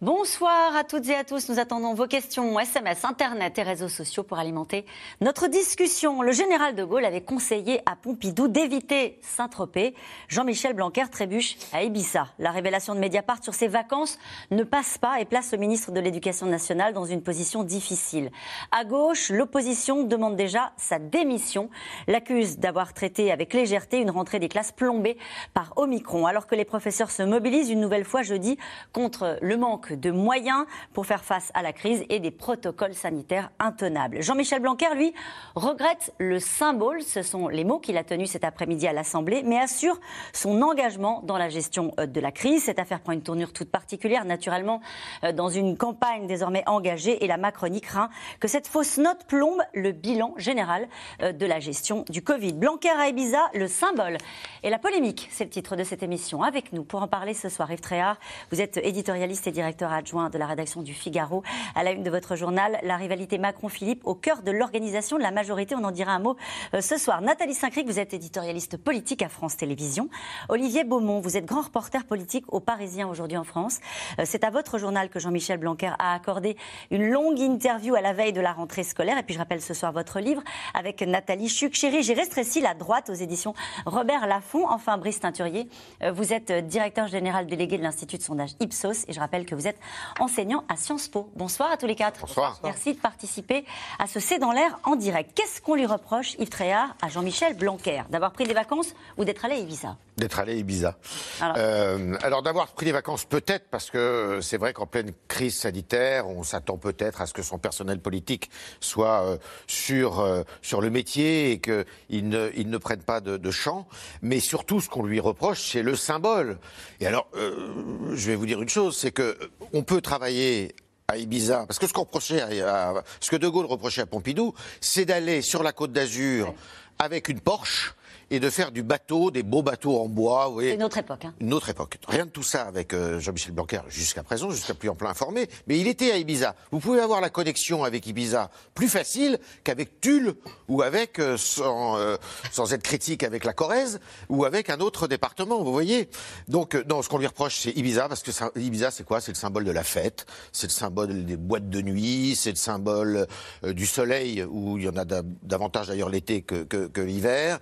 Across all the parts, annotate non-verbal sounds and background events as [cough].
Bonsoir à toutes et à tous. Nous attendons vos questions, SMS, Internet et réseaux sociaux pour alimenter notre discussion. Le général de Gaulle avait conseillé à Pompidou d'éviter Saint-Tropez. Jean-Michel Blanquer trébuche à Ibiza. La révélation de Mediapart sur ses vacances ne passe pas et place le ministre de l'Éducation nationale dans une position difficile. À gauche, l'opposition demande déjà sa démission. L'accuse d'avoir traité avec légèreté une rentrée des classes plombée par Omicron. Alors que les professeurs se mobilisent une nouvelle fois jeudi contre le manque de moyens pour faire face à la crise et des protocoles sanitaires intenables. Jean-Michel Blanquer, lui, regrette le symbole, ce sont les mots qu'il a tenus cet après-midi à l'Assemblée, mais assure son engagement dans la gestion euh, de la crise. Cette affaire prend une tournure toute particulière, naturellement, euh, dans une campagne désormais engagée et la Macronie craint que cette fausse note plombe le bilan général euh, de la gestion du Covid. Blanquer à Ibiza, le symbole et la polémique, c'est le titre de cette émission. Avec nous pour en parler ce soir, Yves Tréhard, vous êtes éditorialiste et directeur adjoint de la rédaction du Figaro. À la une de votre journal, la rivalité Macron-Philippe au cœur de l'organisation de la majorité. On en dira un mot euh, ce soir. Nathalie Saint-Cric, vous êtes éditorialiste politique à France Télévisions. Olivier Beaumont, vous êtes grand reporter politique au Parisien aujourd'hui en France. Euh, c'est à votre journal que Jean-Michel Blanquer a accordé une longue interview à la veille de la rentrée scolaire. Et puis je rappelle ce soir votre livre avec Nathalie Chuc. Chérie, j'ai resté la droite aux éditions Robert Laffont. Enfin, Brice Teinturier, euh, vous êtes directeur général délégué de l'Institut de sondage Ipsos. Et je rappelle que vous êtes enseignant à Sciences Po. Bonsoir à tous les quatre. Bonsoir. Merci de participer à ce C'est dans l'air en direct. Qu'est-ce qu'on lui reproche, Yves Tréhard, à Jean-Michel Blanquer D'avoir pris des vacances ou d'être allé à Ibiza? D'être allé à Ibiza. Alors, euh, alors d'avoir pris des vacances peut-être parce que c'est vrai qu'en pleine crise sanitaire, on s'attend peut-être à ce que son personnel politique soit euh, sur, euh, sur le métier et qu'il ne, il ne prenne pas de, de champ. Mais surtout, ce qu'on lui reproche, c'est le symbole. Et alors, je vais vous dire une chose, c'est que on peut travailler à Ibiza, parce que ce qu'on reprochait, à, ce que De Gaulle reprochait à Pompidou, c'est d'aller sur la Côte d'Azur avec une Porsche et de faire du bateau, des beaux bateaux en bois. C'est notre époque. Hein. Une autre époque. Rien de tout ça avec euh, Jean-Michel Blanquer jusqu'à présent, jusqu'à plus en plein informé. Mais il était à Ibiza. Vous pouvez avoir la connexion avec Ibiza plus facile qu'avec Tulle ou avec, euh, sans, euh, sans être critique, avec la Corrèze ou avec un autre département, vous voyez. Donc, non, ce qu'on lui reproche, c'est Ibiza, parce que ça, Ibiza, c'est quoi? C'est le symbole de la fête, c'est le symbole des boîtes de nuit, c'est le symbole du soleil, où il y en a davantage d'ailleurs l'été que, que, que l'hiver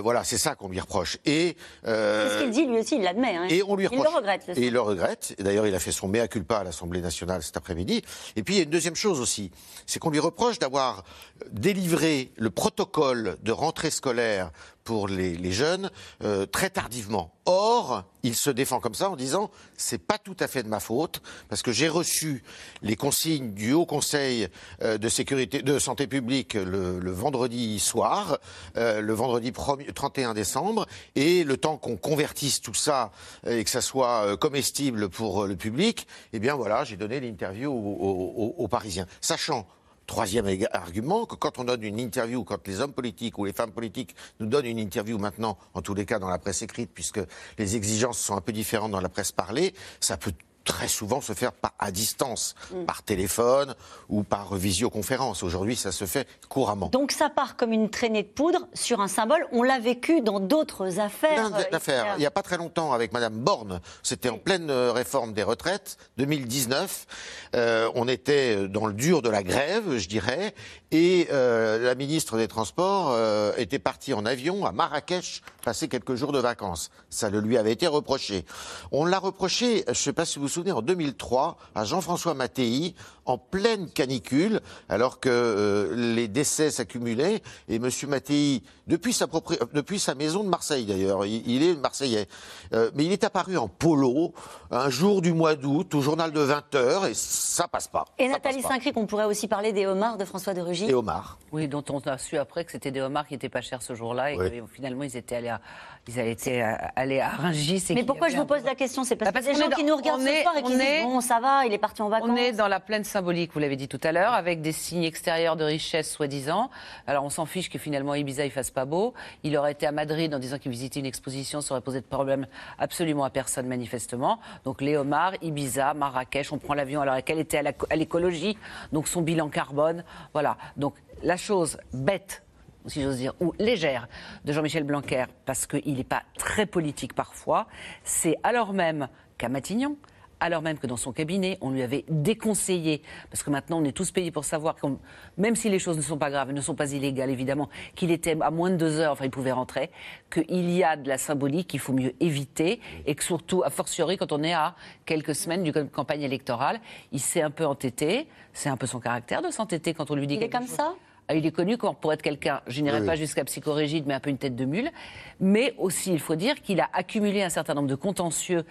voilà, c'est ça qu'on lui reproche. Et euh, c'est ce qu'il dit lui aussi, il l'admet. Hein. Et on lui reproche. Il le regrette. et il le regrette. D'ailleurs, il a fait son mea culpa à l'Assemblée nationale cet après-midi. Et puis il y a une deuxième chose aussi, c'est qu'on lui reproche d'avoir délivré le protocole de rentrée scolaire pour les, jeunes euh, très tardivement. Or, il se défend comme ça en disant c'est pas tout à fait de ma faute parce que j'ai reçu les consignes du Haut Conseil euh, de sécurité de santé publique le, vendredi soir, euh, le vendredi 31 décembre, et le temps qu'on convertisse tout ça et que ça soit comestible pour le public, eh bien voilà, j'ai donné l'interview aux Parisiens, sachant Troisième argument, que quand on donne une interview, quand les hommes politiques ou les femmes politiques nous donnent une interview maintenant, en tous les cas dans la presse écrite, puisque les exigences sont un peu différentes dans la presse parlée, ça peut très souvent se faire à distance, mm. par téléphone ou par visioconférence. Aujourd'hui, ça se fait couramment. Donc ça part comme une traînée de poudre sur un symbole. On l'a vécu dans d'autres affaires. affaires. Il n'y a pas très longtemps, avec Madame Borne, c'était en pleine euh, réforme des retraites, 2019. Euh, on était dans le dur de la grève, je dirais, et euh, la ministre des Transports euh, était partie en avion à Marrakech passer quelques jours de vacances. Ça le lui avait été reproché. On l'a reproché, je ne sais pas si vous vous souvenez, en 2003, à Jean-François Mattei, en pleine canicule, alors que euh, les décès s'accumulaient, et M. Mattei, depuis sa, depuis sa maison de Marseille d'ailleurs, il, est marseillais, mais il est apparu en polo un jour du mois d'août au journal de 20 heures, et ça passe pas. Et Nathalie Saint-Cric, on pourrait aussi parler des homards de François de Rugy des homards. Oui, dont on a su après que c'était des homards qui n'étaient pas chers ce jour-là et que finalement ils étaient allés à, ils étaient allés à Rungis. Mais pourquoi je vous pose la question? C'est parce bah, que des gens qui nous regardent ce soir et qui se disent, est- bon, ça va, il est parti en vacances. On est dans la pleine symbolique, vous l'avez dit tout à l'heure, avec des signes extérieurs de richesse, soi-disant. Alors, on s'en fiche que finalement Ibiza il fasse pas beau. Il aurait été à Madrid en disant qu'il visitait une exposition, ça aurait posé de problème absolument à personne, manifestement. Donc, Léomar, Ibiza, Marrakech, on prend l'avion alors qu'elle était à l'écologie, donc son bilan carbone. Voilà. Donc, la chose bête si j'ose dire, ou légère de Jean-Michel Blanquer, parce qu'il n'est pas très politique parfois, c'est alors même qu'à Matignon, alors même que dans son cabinet, on lui avait déconseillé, parce que maintenant on est tous payés pour savoir, qu'on- même si les choses ne sont pas graves, ne sont pas illégales évidemment, qu'il était à moins de deux heures, enfin il pouvait rentrer, qu'il y a de la symbolique qu'il faut mieux éviter, et que surtout, a fortiori, quand on est à quelques semaines d'une campagne électorale, il s'est un peu entêté, c'est un peu son caractère de s'entêter quand on lui dit Il est comme chose. ça? Ah, Il est connu comme- pour être quelqu'un, je n'irai Oui, pas jusqu'à psychorigide, mais un peu une tête de mule. Mais aussi, il faut dire qu'il a accumulé un certain nombre de contentieux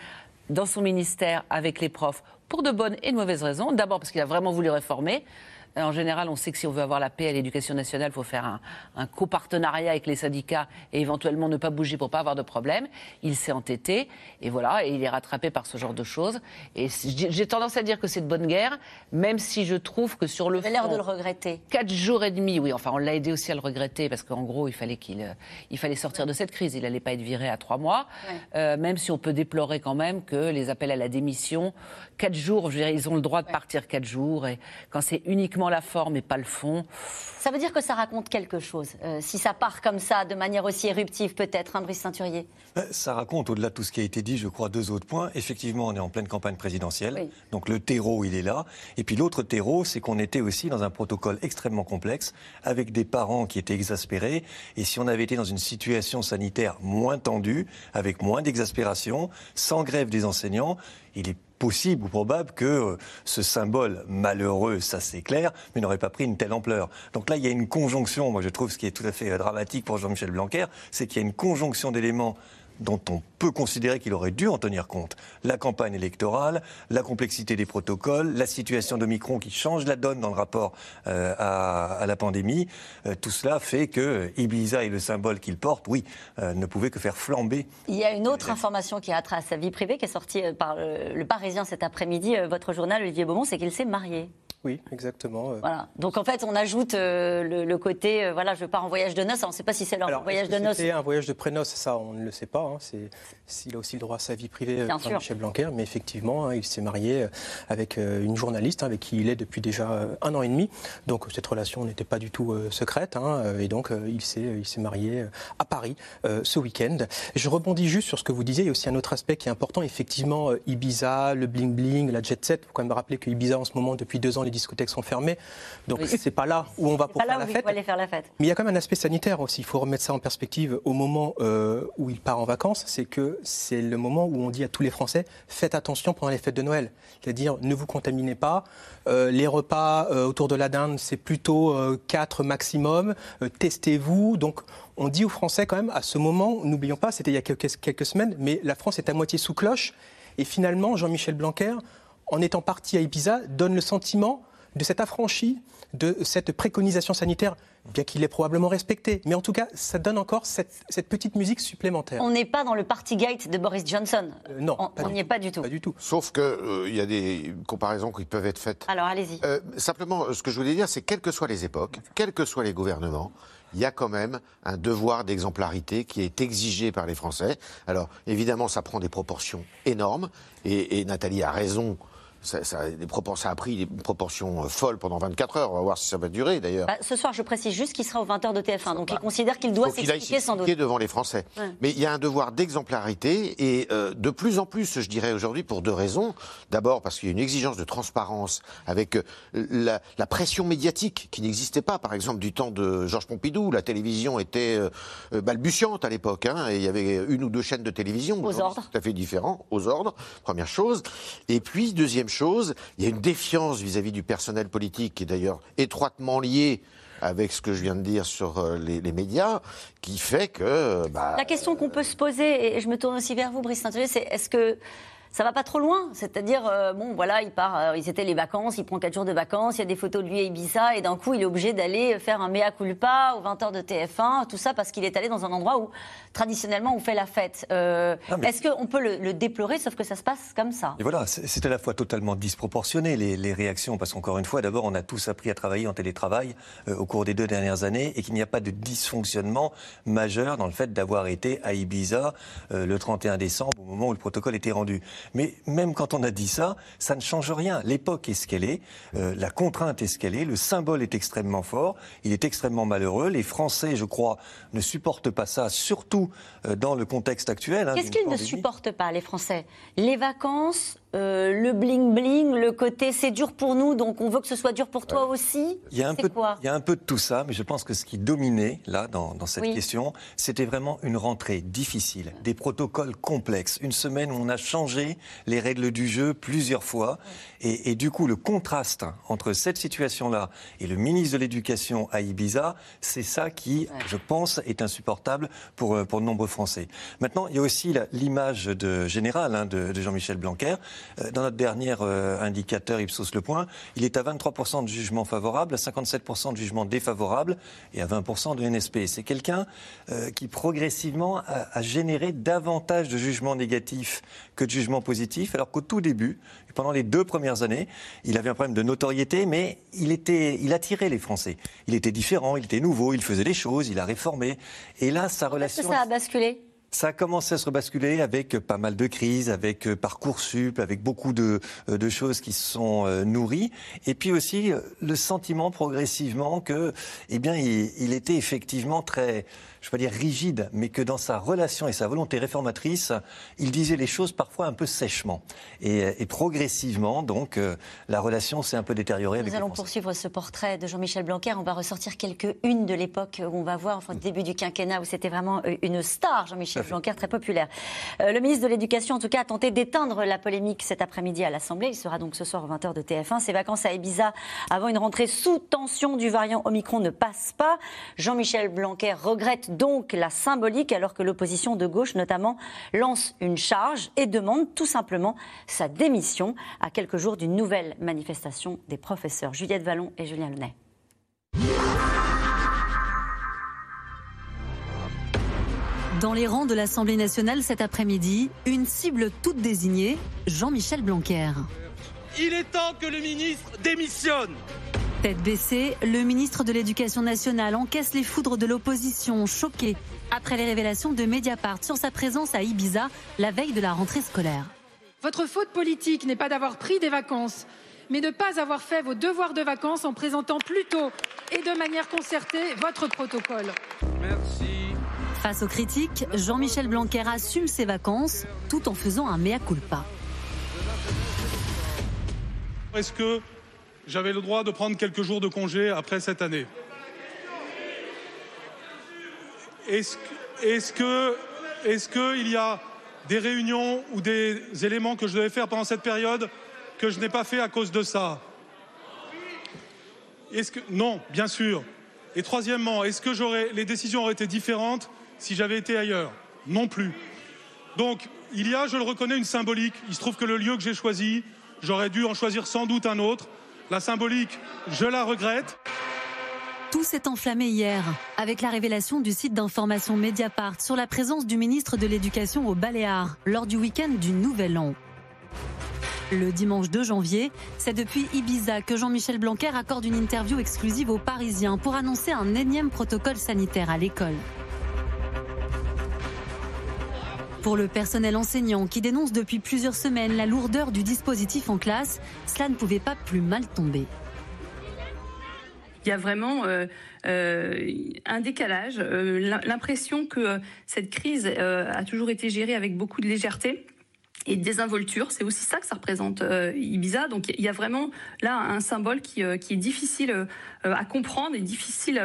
dans son ministère avec les profs pour de bonnes et de mauvaises raisons. D'abord parce qu'il a vraiment voulu réformer. Euh, En général, on sait que si on veut avoir la paix à l'éducation nationale, il faut faire un, un copartenariat avec les syndicats et éventuellement ne pas bouger pour pas avoir de problème. Il s'est entêté et voilà, et il est rattrapé par ce genre de choses. Et j'ai tendance à dire que c'est de bonne guerre, même si je trouve que sur le avez l'air de fond- le regretter. Quatre jours et demi, oui. Enfin, on l'a aidé aussi à le regretter parce qu'en gros, il fallait qu'il, euh, il fallait sortir de cette crise. Il n'allait pas être viré à trois mois. Ouais. Euh, même si on peut déplorer quand même que les appels à la démission, quatre jours, je dirais, ils ont le droit de partir quatre jours. Et quand c'est uniquement la forme et pas le fond, Ça veut dire que ça raconte quelque chose. euh, si ça part comme ça, de manière aussi éruptive, peut-être, hein, Brice Ceinturier Ben, Ça raconte, au-delà de tout ce qui a été dit, je crois, deux autres points. Effectivement, on est en pleine campagne présidentielle. Oui. Donc le terreau, il est là. Et puis l'autre terreau, c'est qu'on était aussi dans un protocole extrêmement complexe, avec des parents qui étaient exaspérés. Et si on avait été dans une situation sanitaire moins tendue, avec moins d'exaspération, sans grève des enseignants, il est possible ou probable que euh, ce symbole malheureux, ça c'est clair, mais n'aurait pas pris une telle ampleur. Donc là, il y a une conjonction, moi je trouve ce qui est tout à fait euh, dramatique pour Jean-Michel Blanquer, c'est qu'il y a une conjonction d'éléments dont on peut considérer qu'il aurait dû en tenir compte. La campagne électorale, la complexité des protocoles, la situation d'Omicron qui change la donne dans le rapport euh, à, à la pandémie, Euh, tout cela fait que Ibiza et le symbole qu'il porte, oui, euh, ne pouvaient que faire flamber Il y a une autre information qui a trait à sa vie privée qui est sortie par le, le Parisien cet après-midi, votre journal, Olivier Beaumont, c'est qu'il s'est marié. Oui, exactement. euh. Voilà. Donc en fait, on ajoute euh, le, le côté, euh, voilà, je pars en voyage de noces. Alors, on ne sait pas si c'est leur Alors, voyage de noces. C'était un voyage de prénoces, ça, on ne le sait pas. hein. C'est, s'il a aussi le droit à sa vie privée, sûr. Michel Blanquer, mais effectivement, hein, il s'est marié avec euh, une journaliste hein, avec qui il est depuis déjà un an et demi. Donc cette relation n'était pas du tout secrète, hein, et donc il s'est, il s'est marié à Paris ce week-end. Je rebondis juste sur ce que vous disiez. Il y a aussi un autre aspect qui est important. Effectivement, Ibiza, le bling bling, la jet set. Il faut quand même rappeler que Ibiza, en ce moment, depuis deux ans, les discothèques sont fermées. Donc Oui. c'est pas là où on va pour pas faire là la où fête. aller faire la fête. Mais il y a quand même un aspect sanitaire aussi. Il faut remettre ça en perspective au moment euh, où il part en vacances. C'est que c'est le moment où on dit à tous les Français faites attention pendant les fêtes de Noël. C'est-à-dire ne vous contaminez pas. Euh, les repas euh, autour de la dinde, c'est plutôt 4 maximum. Testez-vous. Donc on dit aux Français quand même à ce moment, n'oublions pas, c'était il y a quelques, quelques semaines, mais la France est à moitié sous cloche. Et finalement, Jean-Michel Blanquer, en étant parti à Ibiza, donne le sentiment de cette affranchi, de cette préconisation sanitaire, bien qu'il l'ait probablement respecté. Mais en tout cas, ça donne encore cette, cette petite musique supplémentaire. On n'est pas dans le Partygate de Boris Johnson. Euh, non, on n'y est pas du tout. Pas du tout. Sauf qu'il y a des comparaisons qui peuvent être faites. Alors allez-y. Euh, simplement, euh, ce que je voulais dire, c'est quelles que soient les époques, quels que soient les gouvernements, il y a quand même un devoir d'exemplarité qui est exigé par les Français. Alors, évidemment, ça prend des proportions énormes, et, et Nathalie a raison. Ça, ça, des ça a pris des proportions euh, folles pendant 24 heures. On va voir si ça va durer, d'ailleurs. Bah, ce soir, je précise juste qu'il sera aux 20h de TF1. Donc il considère qu'il doit s'expliquer sans doute. devant les Français. Ouais. Mais il y a un devoir d'exemplarité et euh, de plus en plus, je dirais aujourd'hui, pour deux raisons. D'abord parce qu'il y a une exigence de transparence avec euh, la, la pression médiatique qui n'existait pas, par exemple, du temps de Georges Pompidou. La télévision était euh, balbutiante à l'époque hein, et il y avait une ou deux chaînes de télévision. Aujourd'hui, ordres. Tout à fait différent, aux ordres, première chose. Et puis, deuxième chose, il y a une défiance vis-à-vis du personnel politique qui est d'ailleurs étroitement liée avec ce que je viens de dire sur euh, les, médias, qui fait que... euh, bah, La question qu'on peut se poser, et je me tourne aussi vers vous, Brice Saint-Olivier, c'est est-ce que ça va pas trop loin. C'est-à-dire, euh, bon, voilà, il part, euh, c'était les vacances, il prend quatre jours de vacances, il y a des photos de lui à Ibiza, et d'un coup, il est obligé d'aller faire un mea culpa aux 20h de TF1, tout ça parce qu'il est allé dans un endroit où, traditionnellement, on fait la fête. Euh, est-ce qu'on peut le, déplorer, sauf que ça se passe comme ça? Et voilà, c'est à la fois totalement disproportionné, les, les réactions, parce qu'encore une fois, d'abord, on a tous appris à travailler en télétravail au cours des deux dernières années, et qu'il n'y a pas de dysfonctionnement majeur dans le fait d'avoir été à Ibiza le 31 décembre, au moment où le protocole était rendu. Mais même quand on a dit ça, ça ne change rien. L'époque est ce qu'elle est, euh, la contrainte est ce qu'elle est, le symbole est extrêmement fort, il est extrêmement malheureux. Les Français, je crois, ne supportent pas ça, surtout euh, dans le contexte actuel. Hein, Qu'est-ce qu'ils ne supportent pas, les Français? Les vacances, euh, le bling bling, le côté c'est dur pour nous, donc on veut que ce soit dur pour toi aussi. Il y a un peu, quoi il y a un peu de tout ça, mais je pense que ce qui dominait là dans, cette question, c'était vraiment une rentrée difficile, des protocoles complexes, une semaine où on a changé les règles du jeu plusieurs fois, et, du coup le contraste entre cette situation-là et le ministre de l'Éducation à Ibiza, c'est ça qui, je pense, est insupportable pour euh, pour de nombreux Français. Maintenant, il y a aussi l'image de générale hein, de, de Jean-Michel Blanquer. Euh, dans notre dernier euh, indicateur Ipsos Le Point, il est à 23% de jugements favorables, à 57% de jugements défavorables et à 20% de NSP. C'est quelqu'un euh, qui progressivement a, a, généré davantage de jugements négatifs que de jugements positifs, alors qu'au tout début, pendant les deux premières années, il avait un problème de notoriété, mais il, était, il attirait les Français. Il était différent, il était nouveau, il faisait des choses, il a réformé. Et là, sa relation... Est-ce que ça a basculé? Ça a commencé à se rebasculer avec pas mal de crises, avec euh, Parcoursup, avec beaucoup de, euh, de choses qui se sont euh, nourries. Et puis aussi le sentiment progressivement que, eh bien, il, il était effectivement très, je ne vais pas dire rigide, mais que dans sa relation et sa volonté réformatrice, il disait les choses parfois un peu sèchement. Et, progressivement, donc, euh, la relation s'est un peu détériorée. Nous allons poursuivre ce portrait de Jean-Michel Blanquer. On va ressortir quelques unes de l'époque où on va voir, enfin, début du quinquennat, où c'était vraiment euh, une star, Jean-Michel Blanquer, très populaire. Euh, le ministre de l'Éducation, en tout cas, a tenté d'éteindre la polémique cet après-midi à l'Assemblée. Il sera donc ce soir aux 20h de TF1. Ses vacances à Ibiza avant une rentrée sous tension du variant Omicron ne passent pas. Jean-Michel Blanquer regrette donc la symbolique alors que l'opposition de gauche notamment lance une charge et demande tout simplement sa démission à quelques jours d'une nouvelle manifestation des professeurs. Juliette Vallon et Julien Lenay. Dans les rangs de l'Assemblée nationale cet après-midi, une cible toute désignée, Jean-Michel Blanquer. Il est temps que le ministre démissionne. Tête baissée, le ministre de l'Éducation nationale encaisse les foudres de l'opposition, choqué après les révélations de Mediapart sur sa présence à Ibiza la veille de la rentrée scolaire. Votre faute politique n'est pas d'avoir pris des vacances, mais de ne pas avoir fait vos devoirs de vacances en présentant plus tôt et de manière concertée votre protocole. Merci. Face aux critiques, Jean-Michel Blanquer assume ses vacances tout en faisant un mea culpa. Est-ce que j'avais le droit de prendre quelques jours de congé après cette année. Est-ce que, est-ce qu'il y a des réunions ou des éléments que je devais faire pendant cette période que je n'ai pas fait à cause de ça? Non, bien sûr. Et troisièmement, est-ce que j'aurais, les décisions auraient été différentes si j'avais été ailleurs? Non plus. Donc, il y a, je le reconnais, une symbolique. Il se trouve que le lieu que j'ai choisi, j'aurais dû en choisir sans doute un autre. La symbolique, je la regrette. Tout s'est enflammé hier avec la révélation du site d'information Mediapart sur la présence du ministre de l'Éducation au Baléares lors du week-end du Nouvel An. Le dimanche 2 janvier, c'est depuis Ibiza que Jean-Michel Blanquer accorde une interview exclusive aux Parisiens pour annoncer un énième protocole sanitaire à l'école. Pour le personnel enseignant qui dénonce depuis plusieurs semaines la lourdeur du dispositif en classe, cela ne pouvait pas plus mal tomber. Il y a vraiment euh, euh, un décalage, euh, l'impression que cette crise a toujours été gérée avec beaucoup de légèreté et de désinvolture. C'est aussi ça que ça représente Ibiza. Donc il y a vraiment là un symbole qui, qui est difficile à comprendre et difficile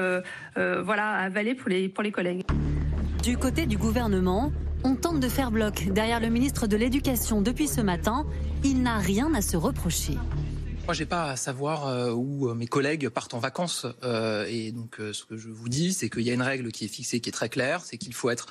voilà, à avaler pour les, pour les collègues. Du côté du gouvernement, on tente de faire bloc derrière le ministre de l'Éducation depuis ce matin. Il n'a rien à se reprocher. Moi, j'ai pas à savoir euh, où euh, mes collègues partent en vacances. Euh, et donc, ce que je vous dis, c'est qu'il y a une règle qui est fixée, qui est très claire, c'est qu'il faut être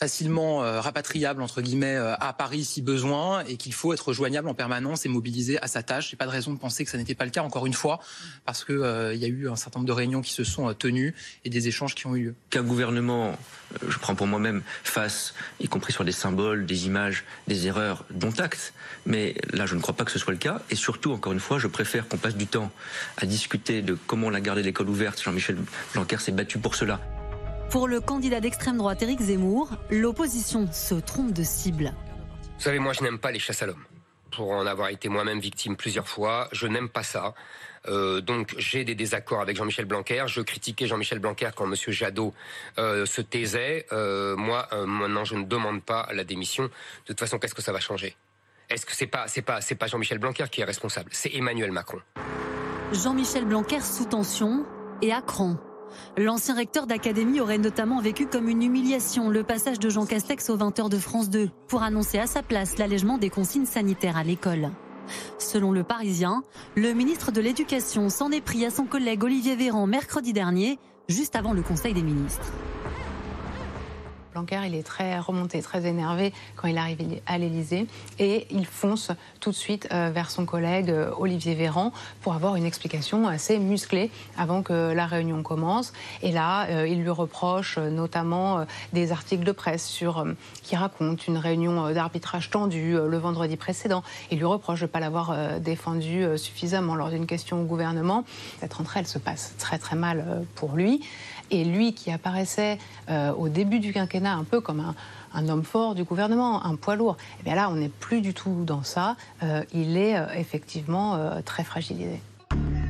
facilement euh, rapatriable entre guillemets euh, à Paris si besoin et qu'il faut être joignable en permanence et mobilisé à sa tâche. J'ai pas de raison de penser que ça n'était pas le cas encore une fois parce que euh, il y a eu un certain nombre de réunions qui se sont tenues et des échanges qui ont eu lieu. Qu'un gouvernement, je prends pour moi-même, fasse, y compris sur des symboles, des images, des erreurs, dont acte. Mais là, je ne crois pas que ce soit le cas. Et surtout, encore une fois, je préfère qu'on passe du temps à discuter de comment on a gardé l'école ouverte. Jean-Michel Blanquer s'est battu pour cela. Pour le candidat d'extrême droite Éric Zemmour, l'opposition se trompe de cible. Vous savez, moi je n'aime pas les chasses à l'homme. Pour en avoir été moi-même victime plusieurs fois, je n'aime pas ça. Euh, donc j'ai des désaccords avec Jean-Michel Blanquer. Je critiquais Jean-Michel Blanquer quand M. Jadot euh, se taisait. Euh, moi, maintenant, je ne demande pas la démission. De toute façon, qu'est-ce que ça va changer? Est-ce que c'est pas, c'est pas, c'est pas Jean-Michel Blanquer qui est responsable? C'est Emmanuel Macron. Jean-Michel Blanquer sous tension et à cran. L'ancien recteur d'académie aurait notamment vécu comme une humiliation le passage de Jean Castex aux 20h de France 2 pour annoncer à sa place l'allègement des consignes sanitaires à l'école. Selon le Parisien, le ministre de l'Éducation s'en est pris à son collègue Olivier Véran mercredi dernier, juste avant le Conseil des ministres. Blanquer, il est très remonté, très énervé quand il arrive à l'Élysée et il fonce tout de suite euh, vers son collègue euh, Olivier Véran pour avoir une explication assez musclée avant que la réunion commence. Et là, euh, il lui reproche notamment des articles de presse sur, qui racontent une réunion d'arbitrage tendue le vendredi précédent. Il lui reproche de ne pas l'avoir défendu suffisamment lors d'une question au gouvernement. Cette rentrée, elle se passe très très mal pour lui. Et lui qui apparaissait euh, au début du quinquennat un peu comme un, homme fort du gouvernement, un poids lourd, et eh bien là, on n'est plus du tout dans ça. Euh, il est euh, effectivement très fragilisé.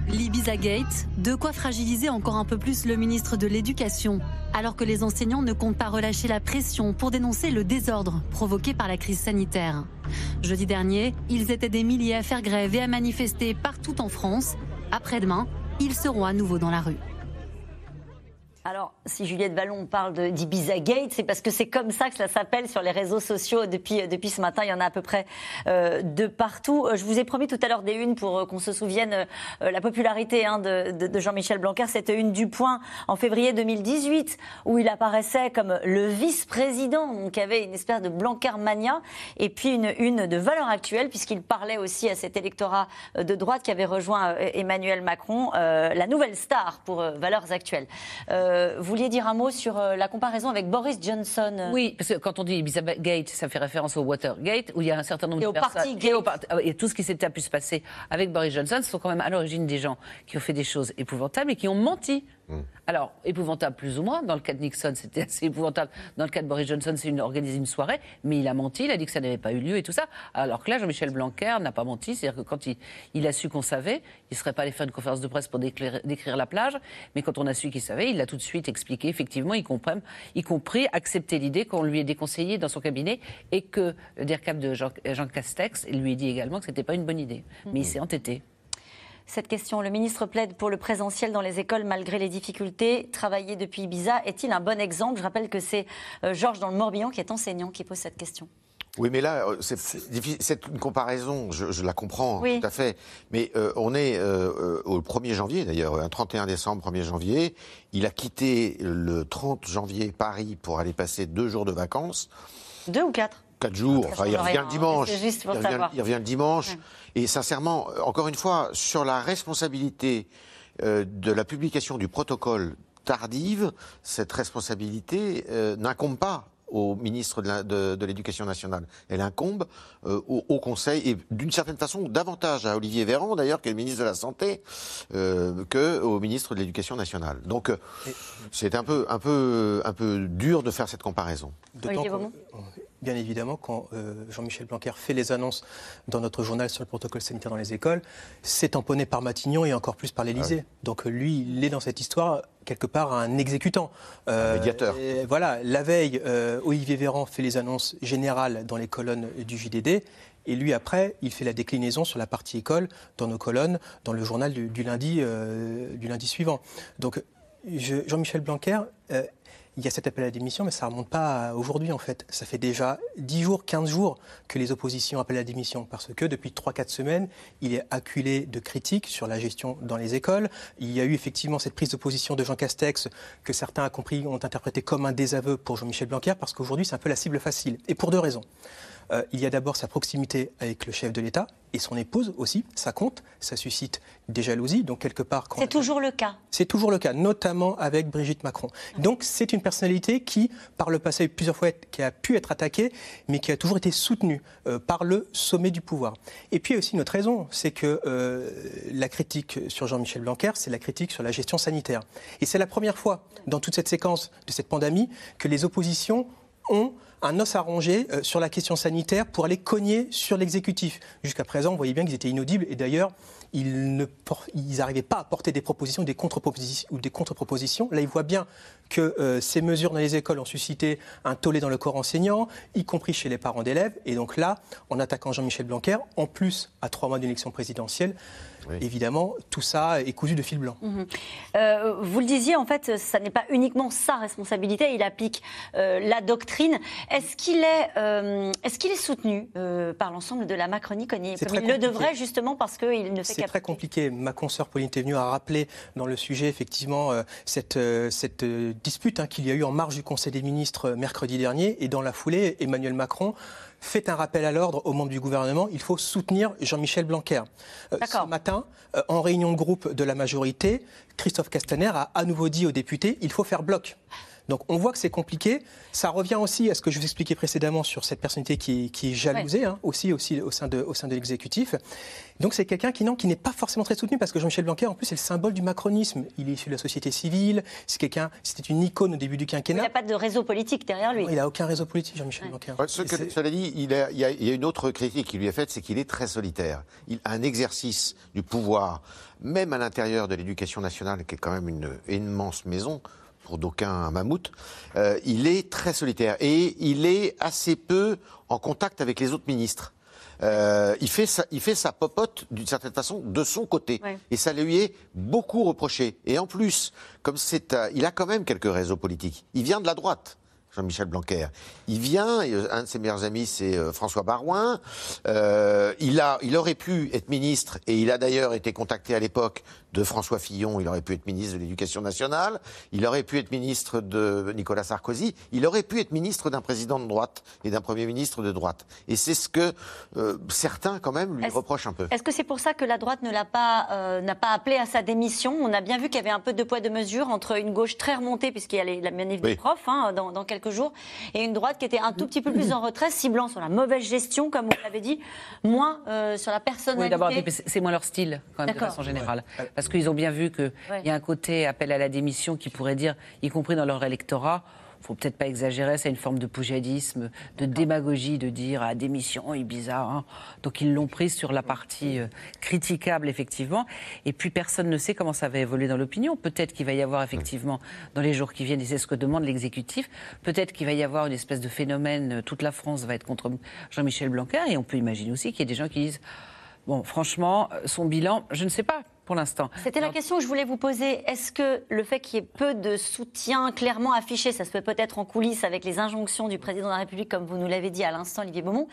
L'Ibiza Gate, de quoi fragiliser encore un peu plus le ministre de l'Éducation, alors que les enseignants ne comptent pas relâcher la pression pour dénoncer le désordre provoqué par la crise sanitaire. Jeudi dernier, ils étaient des milliers à faire grève et à manifester partout en France. Après-demain, ils seront à nouveau dans la rue. Alors, si Juliette Vallon parle d'Ibiza Gate, c'est parce que c'est comme ça que ça s'appelle sur les réseaux sociaux depuis, depuis ce matin. Il y en a à peu près euh, de partout. Euh, je vous ai promis tout à l'heure des unes pour euh, qu'on se souvienne la popularité hein, de, Jean-Michel Blanquer. C'était une du point en février 2018 où il apparaissait comme le vice-président, donc avait une espèce de Blanquer mania. Et puis une une de valeur actuelle puisqu'il parlait aussi à cet électorat de droite qui avait rejoint Emmanuel Macron, la nouvelle star pour valeurs actuelles. Euh, vous vouliez dire un mot sur euh, la comparaison avec Boris Johnson? Oui, parce que quand on dit Ibiza Gate, ça fait référence au Watergate, où il y a un certain nombre et de au personnes. Party et, ah et tout ce qui s'était pu se passer avec Boris Johnson, ce sont quand même à l'origine des gens qui ont fait des choses épouvantables et qui ont menti Mm. Alors, épouvantable plus ou moins. Dans le cas de Nixon, c'était [laughs] assez épouvantable. Dans le cas de Boris Johnson, c'est une, organisé une soirée, mais il a menti, il a dit que ça n'avait pas eu lieu et tout ça. Alors que là, Jean-Michel Blanquer n'a pas menti. C'est-à-dire que quand il, a su qu'on savait, il ne serait pas allé faire une conférence de presse pour décrire, la plage. Mais quand on a su qu'il savait, il l'a tout de suite expliqué. Effectivement, y compris, y compris accepter l'idée qu'on lui ait déconseillé dans son cabinet et que le DIRCAP de Jean, Castex lui ait dit également que ce n'était pas une bonne idée. Mais il s'est entêté cette question. Le ministre plaide pour le présentiel dans les écoles malgré les difficultés. Travailler depuis Ibiza est-il un bon exemple? Je rappelle que c'est euh, Georges dans le Morbihan qui est enseignant qui pose cette question. Oui, mais là, euh, c'est une comparaison, je, la comprends tout à fait. Mais euh, on est au 1er janvier, d'ailleurs, un 31 décembre, 1er janvier. Il a quitté le 30 janvier Paris pour aller passer deux jours de vacances. Deux ou quatre? Quatre jours. Enfin, il revient le dimanche. il, revient, le dimanche. Et sincèrement, encore une fois, sur la responsabilité euh, de la publication du protocole tardive, cette responsabilité euh, n'incombe pas au ministre de l'Éducation nationale. Elle incombe euh, au, Conseil et d'une certaine façon davantage à Olivier Véran d'ailleurs, qui est le ministre de la Santé, euh, que au ministre de l'Éducation nationale. Donc c'est un peu, un, peu, un peu dur de faire cette comparaison bien évidemment, quand euh, Jean-Michel Blanquer fait les annonces dans notre journal sur le protocole sanitaire dans les écoles, c'est tamponné par Matignon et encore plus par l'Élysée. Ah Donc euh, lui, il est dans cette histoire quelque part un exécutant. Euh, un médiateur. voilà, la veille, Olivier Véran fait les annonces générales dans les colonnes du JDD. Et lui, après, il fait la déclinaison sur la partie école dans nos colonnes, dans le journal du, lundi, du lundi suivant. Donc, Jean-Michel Blanquer, il y a cet appel à démission, mais ça ne remonte pas aujourd'hui en fait. Ça fait déjà 10 jours, 15 jours que les oppositions appellent à démission parce que depuis 3-4 semaines, il est acculé de critiques sur la gestion dans les écoles. Il y a eu effectivement cette prise de position de Jean Castex que certains ont compris, ont interprété comme un désaveu pour Jean-Michel Blanquer parce qu'aujourd'hui c'est un peu la cible facile. Et pour deux raisons. Euh, il y a d'abord sa proximité avec le chef de l'État et son épouse aussi. Ça compte, ça suscite des jalousies. Donc quelque part, c'est toujours le cas. C'est toujours le cas, notamment avec Brigitte Macron. Donc c'est une personnalité qui, par le passé, plusieurs fois, qui a pu être attaquée, mais qui a toujours été soutenue euh, par le sommet du pouvoir. Et puis il y a aussi une autre raison, c'est que euh, la critique sur Jean-Michel Blanquer, c'est la critique sur la gestion sanitaire. Et c'est la première fois dans toute cette séquence de cette pandémie que les oppositions ont un os à ronger euh, sur la question sanitaire pour aller cogner sur l'exécutif. Jusqu'à présent, vous voyez bien qu'ils étaient inaudibles et d'ailleurs, ils n'arrivaient pas à porter des propositions des contre-propositions, ou des contre-propositions. Là, ils voient bien que euh, ces mesures dans les écoles ont suscité un tollé dans le corps enseignant, y compris chez les parents d'élèves. Et donc là, en attaquant Jean-Michel Blanquer, en plus, à trois mois d'une élection présidentielle, évidemment, tout ça est cousu de fil blanc. Mhm. Euh, vous le disiez, en fait, ça n'est pas uniquement sa responsabilité. Il applique euh, la doctrine. Est-ce qu'il est, est, qu'il est, soutenu par l'ensemble de la Macronie comme il, le devrait, justement, parce qu'il ne fait C'est très compliqué. Ma consoeur Pauline venue a rappelé dans le sujet, effectivement, cette, cette dispute hein, qu'il y a eu en marge du Conseil des ministres mercredi dernier. Et dans la foulée, Emmanuel Macron fait un rappel à l'ordre aux membres du gouvernement. Il faut soutenir Jean-Michel Blanquer. Euh, ce matin, euh, en réunion de groupe de la majorité, Christophe Castaner a à nouveau dit aux députés il faut faire bloc. Donc on voit que c'est compliqué. Ça revient aussi à ce que je vous expliquais précédemment sur cette personnalité qui, est jalousée hein, aussi, aussi au sein de, au sein de l'exécutif. Donc c'est quelqu'un qui, qui n'est pas forcément très soutenu parce que Jean-Michel Blanquer, en plus, c'est le symbole du macronisme. Il est issu de la société civile. C'est quelqu'un, c'était une icône au début du quinquennat. Il n'y a pas de réseau politique derrière lui. il n'a aucun réseau politique, Jean-Michel Blanquer. cela dit, il, il, y a, une autre critique qui lui est faite, c'est qu'il est très solitaire. Il a un exercice du pouvoir, même à l'intérieur de l'éducation nationale, qui est quand même une immense maison pour d'aucuns un mammouth, euh, il est très solitaire et il est assez peu en contact avec les autres ministres. Euh, il, fait sa, il fait sa popote, d'une certaine façon, de son côté. Et ça lui est beaucoup reproché. Et en plus, comme c'est, il a quand même quelques réseaux politiques. Il vient de la droite. Jean-Michel Blanquer. Il vient, euh, un de ses meilleurs amis, c'est euh, François Barouin. Euh, il, a, il aurait pu être ministre, et il a d'ailleurs été contacté à l'époque de François Fillon, il aurait pu être ministre de l'Éducation nationale, il aurait pu être ministre de Nicolas Sarkozy, il aurait pu être ministre d'un président de droite et d'un Premier ministre de droite. Et c'est ce que certains, quand même, lui reprochent un peu. Est-ce que c'est pour ça que la droite ne l'a pas, n'a pas appelé à sa démission? On a bien vu qu'il y avait un peu de poids de mesure entre une gauche très remontée, puisqu'il y a la manif des profs hein, dans, dans quelques jours, et une droite qui était un tout petit peu plus en retrait, ciblant sur la mauvaise gestion, comme vous l'avez dit, moins euh, sur la personnalité. Oui, d'abord, c'est moins leur style, quand même, de façon générale. Parce qu'ils ont bien vu qu'il y a un côté appel à la démission qui pourrait dire, y compris dans leur électorat, faut peut-être pas exagérer, c'est une forme de poujadisme, de démagogie, de dire ah, démission, Ibiza. Hein. Donc ils l'ont prise sur la partie euh, critiquable, effectivement. Et puis personne ne sait comment ça va évoluer dans l'opinion. Peut-être qu'il va y avoir, effectivement, dans les jours qui viennent, et c'est ce que demande l'exécutif, peut-être qu'il va y avoir une espèce de phénomène, euh, toute la France va être contre Jean-Michel Blanquer, et on peut imaginer aussi qu'il y a des gens qui disent, bon, franchement, euh, son bilan, je ne sais pas l'instant. C'était la question que je voulais vous poser. Est-ce que le fait qu'il y ait peu de soutien clairement affiché, ça se fait peut-être en coulisses avec les injonctions du président de la République, comme vous nous l'avez dit à l'instant, Olivier Beaumont,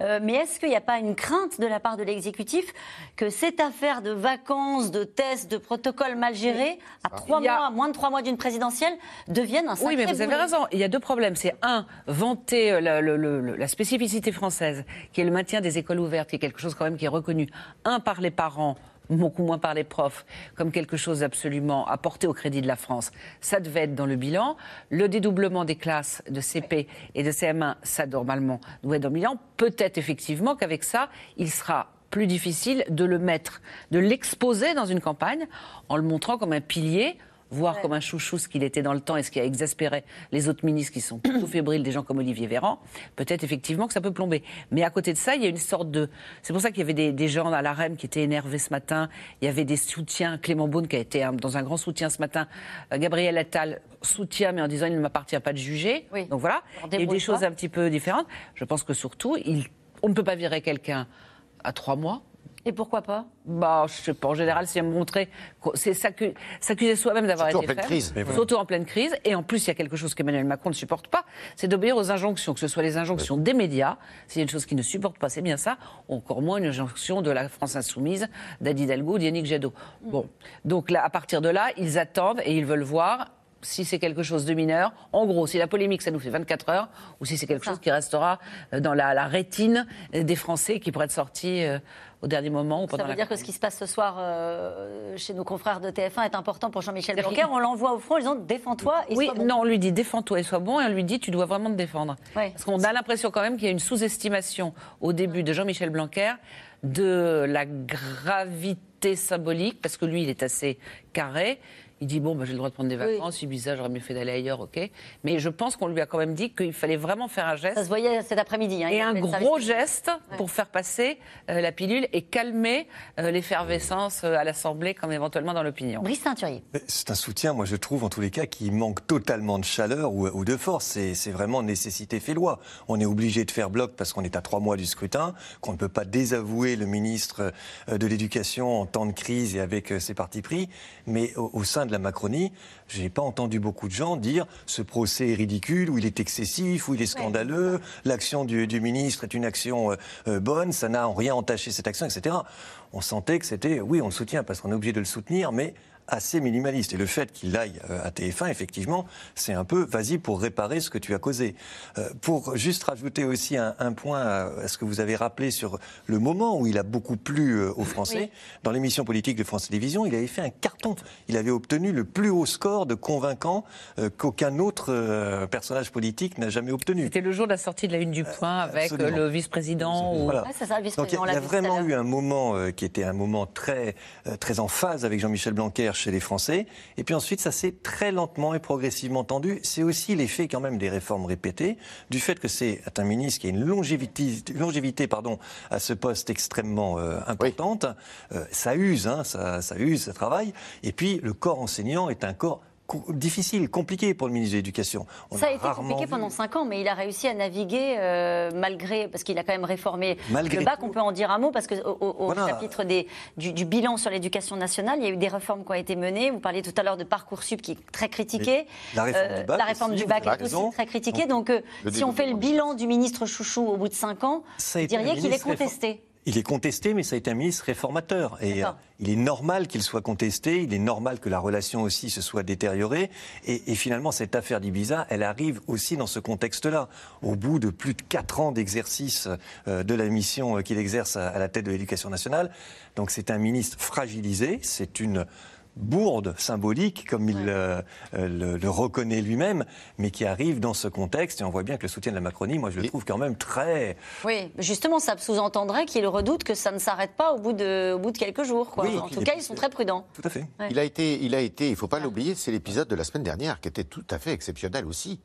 euh, mais est-ce qu'il n'y a pas une crainte de la part de l'exécutif que cette affaire de vacances, de tests, de protocoles mal gérés, à trois mois, à moins de trois mois d'une présidentielle, devienne un sacré Oui, mais vous avez raison. Il y a deux problèmes. C'est un, vanter euh, la, la spécificité française, qui est le maintien des écoles ouvertes, qui est quelque chose quand même qui est reconnu, un par les parents beaucoup moins par les profs, comme quelque chose absolument porter au crédit de la France. Ça devait être dans le bilan. Le dédoublement des classes de CP et de CM1, ça normalement doit être dans le bilan. Peut-être effectivement qu'avec ça, il sera plus difficile de le mettre, de l'exposer dans une campagne en le montrant comme un pilier voir comme un chouchou ce qu'il était dans le temps et ce qui a exaspéré les autres ministres qui sont plutôt [clears throat] fébriles, des gens comme Olivier Véran, peut-être effectivement que ça peut plomber. Mais à côté de ça, il y a une sorte de... C'est pour ça qu'il y avait des, gens à la REM qui étaient énervés ce matin. Il y avait des soutiens. Clément Beaune qui a été dans un grand soutien ce matin. Euh, Gabriel Attal soutient, mais en disant il ne m'appartient pas de juger. Donc voilà, il y a eu des choses un petit peu différentes. Je pense que surtout, il... on ne peut pas virer quelqu'un à trois mois Et pourquoi pas? Bah, je sais pas. En général, c'est montrer, c'est s'accu- s'accuser soi-même d'avoir Surtout été en pleine crise. Mais surtout en pleine crise. Et en plus, il y a quelque chose qu'Emmanuel Macron ne supporte pas, c'est d'obéir aux injonctions, que ce soit les injonctions des médias. S'il y a une chose qu'il ne supporte pas, c'est bien ça. Encore moins une injonction de la France insoumise, d'Adi Hidalgo ou d'Yannick Jadot. Bon, donc là, à partir de là, ils attendent et ils veulent voir si c'est quelque chose de mineur, en gros, si la polémique, ça nous fait 24 heures, ou si c'est quelque chose qui restera euh, dans la, la rétine euh, des Français, qui pourrait être sorti euh, au dernier moment ou pendant Ça veut la dire que ce qui se passe ce soir euh, chez nos confrères de TF1 est important pour Jean-Michel Blanquer. On l'envoie au front, ils disant défends-toi et Oui, sois bon. non, on lui dit défends-toi et sois bon, et on lui dit tu dois vraiment te défendre. Ouais. Parce qu'on a l'impression quand même qu'il y a une sous-estimation au début de Jean-Michel Blanquer de la gravité symbolique, parce que lui, il est assez carré. Il dit bon, bah, j'ai le droit de prendre des Oui. vacances, Ibiza, j'aurais mieux fait d'aller ailleurs, ok. Mais je pense qu'on lui a quand même dit qu'il fallait vraiment faire un geste. Ça se voyait cet après-midi. hein, Et a un gros service geste pour faire passer euh, la pilule et calmer euh, l'effervescence euh, à l'Assemblée, comme éventuellement dans l'opinion. Brice Teinturier. C'est un soutien, moi je trouve en tous les cas, qui manque totalement de chaleur ou, ou de force. C'est c'est vraiment nécessité fait loi. On est obligé de faire bloc parce qu'on est à trois mois du scrutin, qu'on ne peut pas désavouer le ministre de l'Éducation en temps de crise et avec ses partis pris. Mais au, au sein de la Macronie, je n'ai pas entendu beaucoup de gens dire ce procès est ridicule, ou il est excessif, ou il est scandaleux, l'action du, du ministre est une action euh, euh, bonne, ça n'a en rien entaché cette action, etc. On sentait que c'était, oui, on le soutient parce qu'on est obligé de le soutenir, mais assez minimaliste. Et le fait qu'il aille euh, à TF1, effectivement, c'est un peu, vas-y pour réparer ce que tu as causé. Euh, pour juste rajouter aussi un, un point à, à ce que vous avez rappelé sur le moment où il a beaucoup plu euh, aux Français, dans l'émission politique de France Télévisions, il avait fait un carton. Il avait obtenu le plus haut score de convaincant euh, qu'aucun autre euh, personnage politique n'a jamais obtenu. C'était le jour de la sortie de la une du point avec euh, absolument. le vice-président. ou- Voilà. Ouais, c'est ça, le Donc il y vice-président, a, y a vraiment eu un moment euh, qui était un moment très, euh, très en phase avec Jean-Michel Blanquer chez les Français. Et puis ensuite, ça s'est très lentement et progressivement tendu. C'est aussi l'effet quand même des réformes répétées, du fait que c'est un ministre qui a une longévité, longévité pardon, à ce poste extrêmement euh, importante. Euh, ça use, hein, ça, ça use, ça travaille. Et puis le corps enseignant est un corps co- difficile, compliqué pour le ministre de l'Éducation. On Ça a été compliqué vu- pendant 5 ans, mais il a réussi à naviguer euh, malgré, parce qu'il a quand même réformé Malgré le bac. tout. On peut en dire un mot, parce qu'au au, au Voilà. chapitre des, du, du bilan sur l'éducation nationale, il y a eu des réformes qui ont été menées. Vous parliez tout à l'heure de Parcoursup qui est très critiqué. Mais la réforme du bac la réforme aussi, du bac avez est aussi très critiquée. Donc, euh, si on fait le bilan du ministre Chouchou au bout de 5 ans, vous diriez qu'il est contesté. Il est contesté, mais ça a été un ministre réformateur. Et euh, il est normal qu'il soit contesté, il est normal que la relation aussi se soit détériorée. Et, et finalement, cette affaire d'Ibiza, elle arrive aussi dans ce contexte-là. Au bout de plus de quatre ans d'exercice euh, de la mission euh, qu'il exerce à, à la tête de l'éducation nationale. Donc c'est un ministre fragilisé, c'est une bourde symbolique, comme il euh, euh, le, le reconnaît lui-même, mais qui arrive dans ce contexte. Et on voit bien que le soutien de la Macronie, moi je le trouve quand même très... Oui, justement, ça sous-entendrait qu'il redoute que ça ne s'arrête pas au bout de, au bout de quelques jours. Quoi. Oui, en tout cas, ils sont très prudents. Tout à fait. Ouais. Il a été, il a été, il faut pas l'oublier, c'est l'épisode de la semaine dernière qui était tout à fait exceptionnel aussi.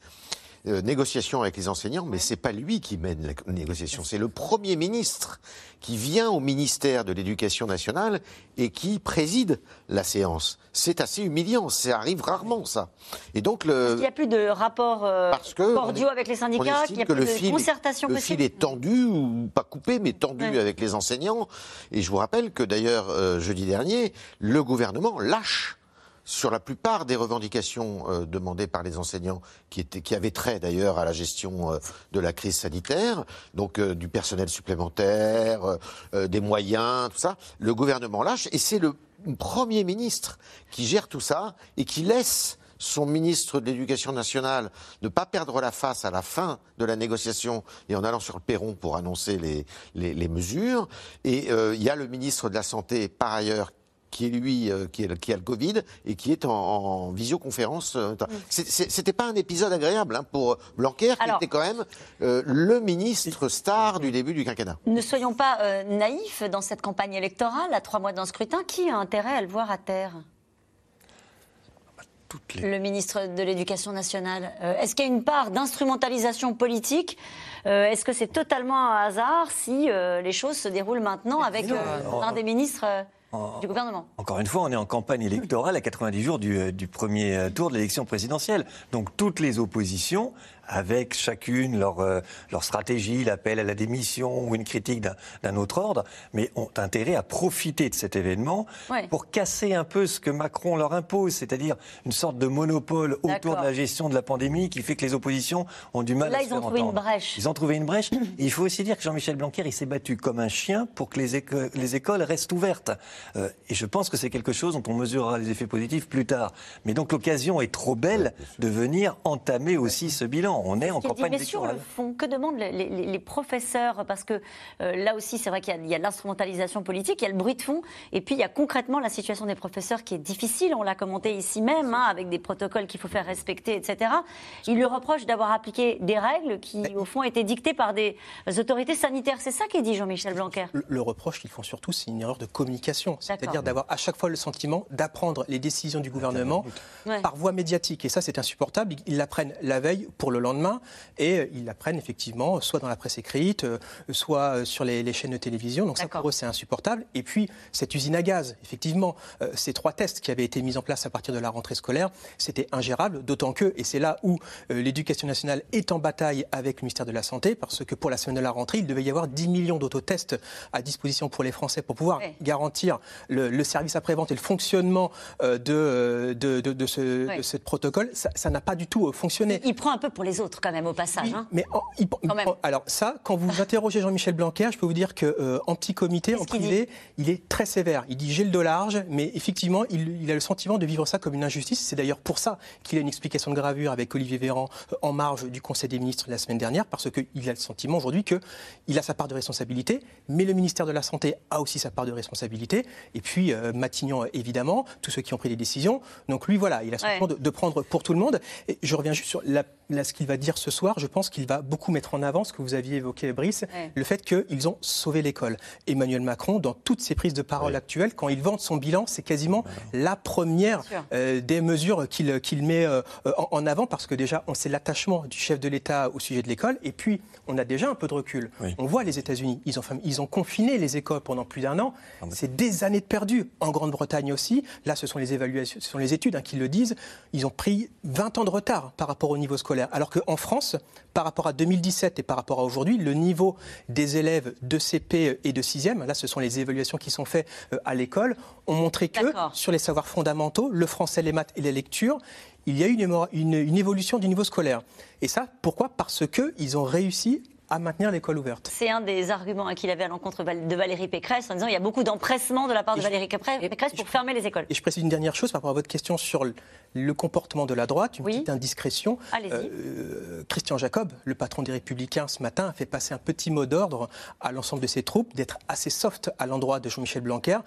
Euh, négociation avec les enseignants, mais c'est pas lui qui mène la négociation, c'est le Premier ministre qui vient au ministère de l'Éducation nationale et qui préside la séance. C'est assez humiliant, ça arrive rarement ça. Et donc le, Il n'y a plus de rapports euh, parce que cordiaux on est- avec les syndicats, qu'il n'y a que plus le de fil, concertation le possible. fil est tendu ou pas coupé, mais tendu Ouais. avec les enseignants. Et je vous rappelle que d'ailleurs euh, jeudi dernier, le gouvernement lâche sur la plupart des revendications euh, demandées par les enseignants, qui, étaient, qui avaient trait d'ailleurs à la gestion euh, de la crise sanitaire, donc euh, du personnel supplémentaire, euh, euh, des moyens, tout ça, le gouvernement lâche, et c'est le Premier ministre qui gère tout ça et qui laisse son ministre de l'Éducation nationale ne pas perdre la face à la fin de la négociation et en allant sur le perron pour annoncer les, les, les mesures. Et euh, il y a le ministre de la Santé, par ailleurs, qui est lui, euh, qui, est, le- qui a le Covid et qui est en, en visioconférence. euh, C'était pas un épisode agréable hein, pour Blanquer, qui Alors- était quand même euh, le ministre star du début du quinquennat. Ne soyons pas euh, naïfs dans cette campagne électorale, à trois mois d'un scrutin. Qui a intérêt à le voir à terre? Toutes les... Le ministre de l'Éducation nationale. Euh, Est-ce qu'il y a une part d'instrumentalisation politique? Euh, Est-ce que c'est totalement un hasard si euh, les choses se déroulent maintenant avec euh, l'un des ministres du gouvernement Encore une fois, on est en campagne électorale à 90 jours du, euh, du premier euh, tour de l'élection présidentielle. Donc toutes les oppositions avec chacune leur, euh, leur stratégie, l'appel à la démission ou une critique d'un autre ordre, mais ont intérêt à profiter de cet événement Ouais. pour casser un peu ce que Macron leur impose, c'est-à-dire une sorte de monopole autour de la gestion de la pandémie qui fait que les oppositions ont du mal Là, à se ils faire ont trouvé une entendre. brèche. Ils ont trouvé une brèche. Et [coughs] il faut aussi dire que Jean-Michel Blanquer, il s'est battu comme un chien pour que les, éco- les écoles restent ouvertes. Euh, et je pense que c'est quelque chose dont on mesurera les effets positifs plus tard. Mais donc l'occasion est trop belle de venir entamer aussi ce bilan. On est en dit, campagne mais sur le fond, que demandent les, les- les professeurs Parce que euh, là aussi, c'est vrai qu'il y a- l'instrumentalisation politique, il y a le bruit de fond, et puis il y a concrètement la situation des professeurs qui est difficile. On l'a commenté ici même, hein, avec des protocoles qu'il faut faire respecter, etc. Il lui reproche d'avoir appliqué des règles qui, au fond, étaient dictées par des autorités sanitaires. C'est ça qu'est dit Jean-Michel Blanquer. Le, le reproche qu'ils font surtout, c'est une erreur de communication. C'est-à-dire d'avoir à chaque fois le sentiment d'apprendre les décisions du gouvernement Ouais. par voie médiatique. Et ça, c'est insupportable. Ils l'apprennent la veille pour le lendemain. Et euh, ils l'apprennent effectivement soit dans la presse écrite, euh, soit euh, sur les, les chaînes de télévision. Donc ça, pour eux, c'est insupportable. Et puis, cette usine à gaz, effectivement, euh, ces trois tests qui avaient été mis en place à partir de la rentrée scolaire, c'était ingérable. D'autant que, et c'est là où euh, l'éducation nationale est en bataille avec le ministère de la Santé, parce que pour la semaine de la rentrée, il devait y avoir 10 millions d'autotests à disposition pour les Français pour pouvoir garantir le, le service après-vente et le fonctionnement euh, de, de, de- de ce, Ouais. de ce protocole. Ça n'a pas du tout euh, fonctionné. Il prend un peu pour les autres, quand même, au passage. hein. Mais en- il- il Quand même. prend- alors ça, quand vous interrogez Jean-Michel Blanquer, je peux vous dire que euh, en petit comité, en privé, il est très sévère. Il dit j'ai le dos large, mais effectivement, il, il a le sentiment de vivre ça comme une injustice. C'est d'ailleurs pour ça qu'il a une explication de gravure avec Olivier Véran euh, en marge du Conseil des ministres la semaine dernière, parce qu'il a le sentiment aujourd'hui qu'il a sa part de responsabilité, mais le ministère de la Santé a aussi sa part de responsabilité, et puis euh, Matignon évidemment, tous ceux qui ont pris des décisions. Donc lui, voilà, il a le sentiment Ouais. de, de prendre pour tout le monde. Et je reviens juste sur la- là, ce qu'il va dire ce soir. Je pense qu'il va beaucoup mettre en avant ce que vous aviez évoqué, Brice, Ouais. le fait qu'ils ont sauvé l'école. Emmanuel Macron, dans toutes ses prises de parole actuelles, quand il vante son bilan, c'est quasiment la première euh, des mesures qu'il met euh, en, en avant, parce que déjà, on sait l'attachement du chef de l'État au sujet de l'école, et puis on a déjà un peu de recul. Oui. On voit les États-Unis, ils ont, ils ont confiné les écoles pendant plus d'un an. C'est des années de perdu. En Grande-Bretagne aussi, là, ce sont les évaluations, ce sont les études hein, qui le disent. Ils ont pris 20 ans de retard par rapport au niveau scolaire. Alors qu'en France, par rapport à 2017 et par rapport à aujourd'hui, le niveau des élèves de CP et de 6e, là, ce sont les évaluations qui sont faites euh, à l'école, ont montré que sur les savoirs fondamentaux, le français, les maths et les lectures, il y a eu une, une- une évolution du niveau scolaire. Et ça, pourquoi? Parce qu'ils ont réussi à maintenir l'école ouverte. C'est un des arguments qu'il avait à l'encontre de Valérie Pécresse en disant il y a beaucoup d'empressement de la part de je- Valérie Pécresse pour fermer les écoles. Et je précise une dernière chose par rapport à votre question sur le, le comportement de la droite, une Oui. petite indiscrétion. Euh, Christian Jacob, le patron des Républicains, ce matin, a fait passer un petit mot d'ordre à l'ensemble de ses troupes d'être assez soft à l'endroit de Jean-Michel Blanquer.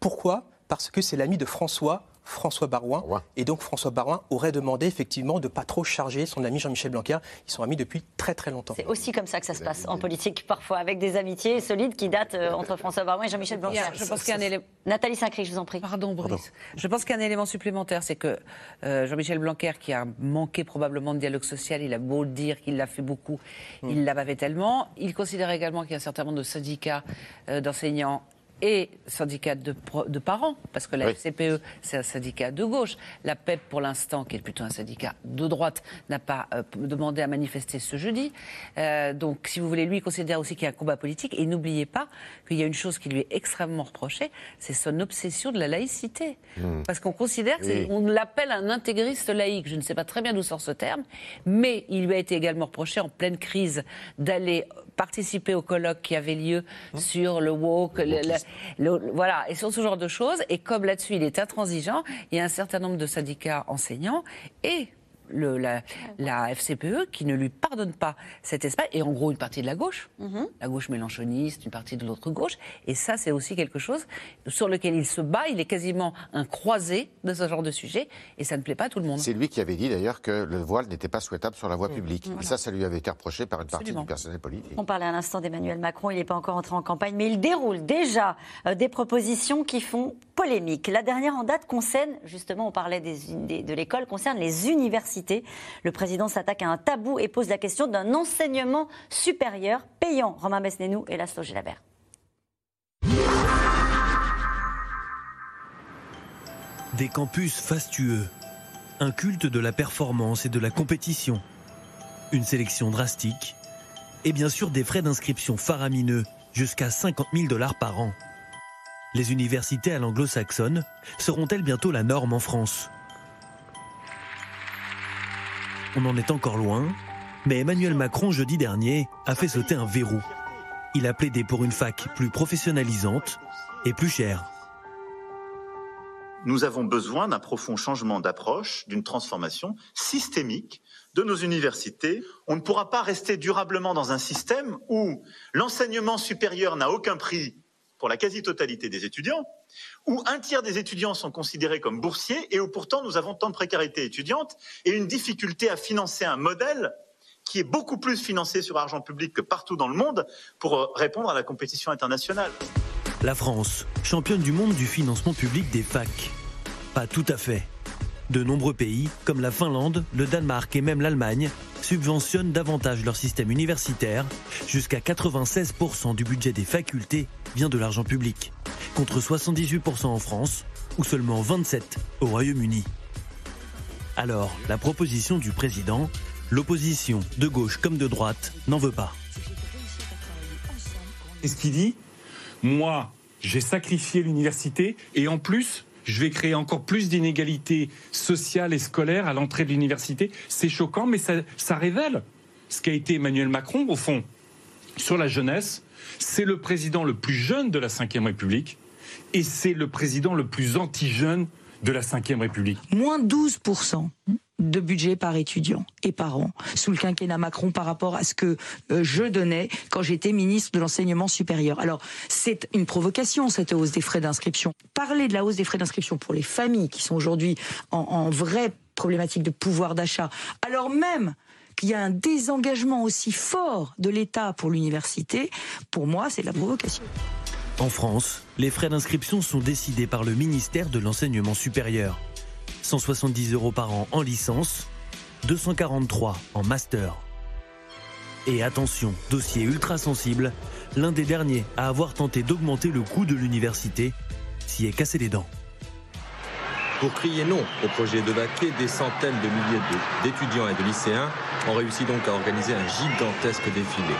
Pourquoi? Parce que c'est l'ami de François. François Barouin. Barouin. Et donc François Barouin aurait demandé effectivement de pas trop charger son ami Jean-Michel Blanquer. Ils sont amis depuis très très longtemps. C'est aussi comme ça que ça se passe en politique, parfois, avec des amitiés solides qui datent euh, entre François Barouin et Jean-Michel Il Blanquer. je pense qu'il y a un élément. Nathalie Saint-Cricq, je vous en prie. Pardon, Brice. Je pense qu'il y a un élément supplémentaire, c'est que euh, Jean-Michel Blanquer, qui a manqué probablement de dialogue social, il a beau le dire qu'il l'a fait beaucoup, il l'a pas fait tellement. Il considère également qu'il y a un certain nombre de syndicats euh, d'enseignants et syndicats de, de parents, parce que la Oui. FCPE, c'est un syndicat de gauche. La PEP, pour l'instant, qui est plutôt un syndicat de droite, n'a pas euh, demandé à manifester ce jeudi. Euh, donc, si vous voulez, lui, il considère aussi qu'il y a un combat politique. Et n'oubliez pas qu'il y a une chose qui lui est extrêmement reprochée, c'est son obsession de la laïcité. Parce qu'on considère Oui. qu'on l'appelle un intégriste laïque. Je ne sais pas très bien d'où sort ce terme, mais il lui a été également reproché, en pleine crise, d'aller participer au colloque qui avait lieu sur le woke, le- le- voilà, et sur ce genre de choses. Et comme là-dessus, il est intransigeant, il y a un certain nombre de syndicats enseignants et le- la, la FCPE qui ne lui pardonne pas cet espace, et en gros une partie de la gauche, la gauche mélanchoniste, une partie de l'autre gauche, et ça c'est aussi quelque chose sur lequel il se bat, il est quasiment un croisé de ce genre de sujet, et ça ne plaît pas à tout le monde. C'est lui qui avait dit d'ailleurs que le voile n'était pas souhaitable sur la voie publique. Et ça, ça lui avait été reproché par une partie Absolument. du personnel politique. On parlait à l'instant d'Emmanuel Macron, il n'est pas encore entré en campagne, mais il déroule déjà euh, des propositions qui font polémique. La dernière en date concerne, justement, on parlait des, des- de l'école, concerne les universités. Le président s'attaque à un tabou et pose la question d'un enseignement supérieur payant. Romain Besnénou et Laszlo Gelabert. Des campus fastueux, un culte de la performance et de la compétition. Une sélection drastique et bien sûr des frais d'inscription faramineux, jusqu'à 50 000 dollars par an. Les universités à l'anglo-saxonne seront-elles bientôt la norme en France? On en est encore loin, mais Emmanuel Macron jeudi dernier a fait sauter un verrou. Il a plaidé pour une fac plus professionnalisante et plus chère. Nous avons besoin d'un profond changement d'approche, d'une transformation systémique de nos universités. On ne pourra pas rester durablement dans un système où l'enseignement supérieur n'a aucun prix pour la quasi-totalité des étudiants, où un tiers des étudiants sont considérés comme boursiers et où pourtant nous avons tant de précarité étudiante et une difficulté à financer un modèle qui est beaucoup plus financé sur argent public que partout dans le monde pour répondre à la compétition internationale. La France, championne du monde du financement public des facs. Pas tout à fait. De nombreux pays, comme la Finlande, le Danemark et même l'Allemagne, subventionnent davantage leur système universitaire. Jusqu'à 96% du budget des facultés vient de l'argent public, contre 78% en France ou seulement 27% au Royaume-Uni. Alors, la proposition du président, l'opposition, de gauche comme de droite, n'en veut pas. Et ce qu'il dit, moi, j'ai sacrifié l'université et en plus, je vais créer encore plus d'inégalités sociales et scolaires à l'entrée de l'université. C'est choquant, mais ça révèle ce qu'a été Emmanuel Macron, au fond, sur la jeunesse. C'est le président le plus jeune de la Ve République et c'est le président le plus anti-jeune de la Ve République. Moins 12% de budget par étudiant et par an sous le quinquennat Macron par rapport à ce que euh, je donnais quand j'étais ministre de l'enseignement supérieur. Alors c'est une provocation cette hausse des frais d'inscription. Parler de la hausse des frais d'inscription pour les familles qui sont aujourd'hui en, en vraie problématique de pouvoir d'achat, alors même qu'il y a un désengagement aussi fort de l'État pour l'université, pour moi c'est de la provocation. En France, les frais d'inscription sont décidés par le ministère de l'Enseignement supérieur. 170 euros par an en licence, 243 en master. Et attention, dossier ultra sensible, l'un des derniers à avoir tenté d'augmenter le coût de l'université s'y est cassé les dents. Pour crier non au projet de vaquer, des centaines de milliers d'étudiants et de lycéens ont réussi donc à organiser un gigantesque défilé.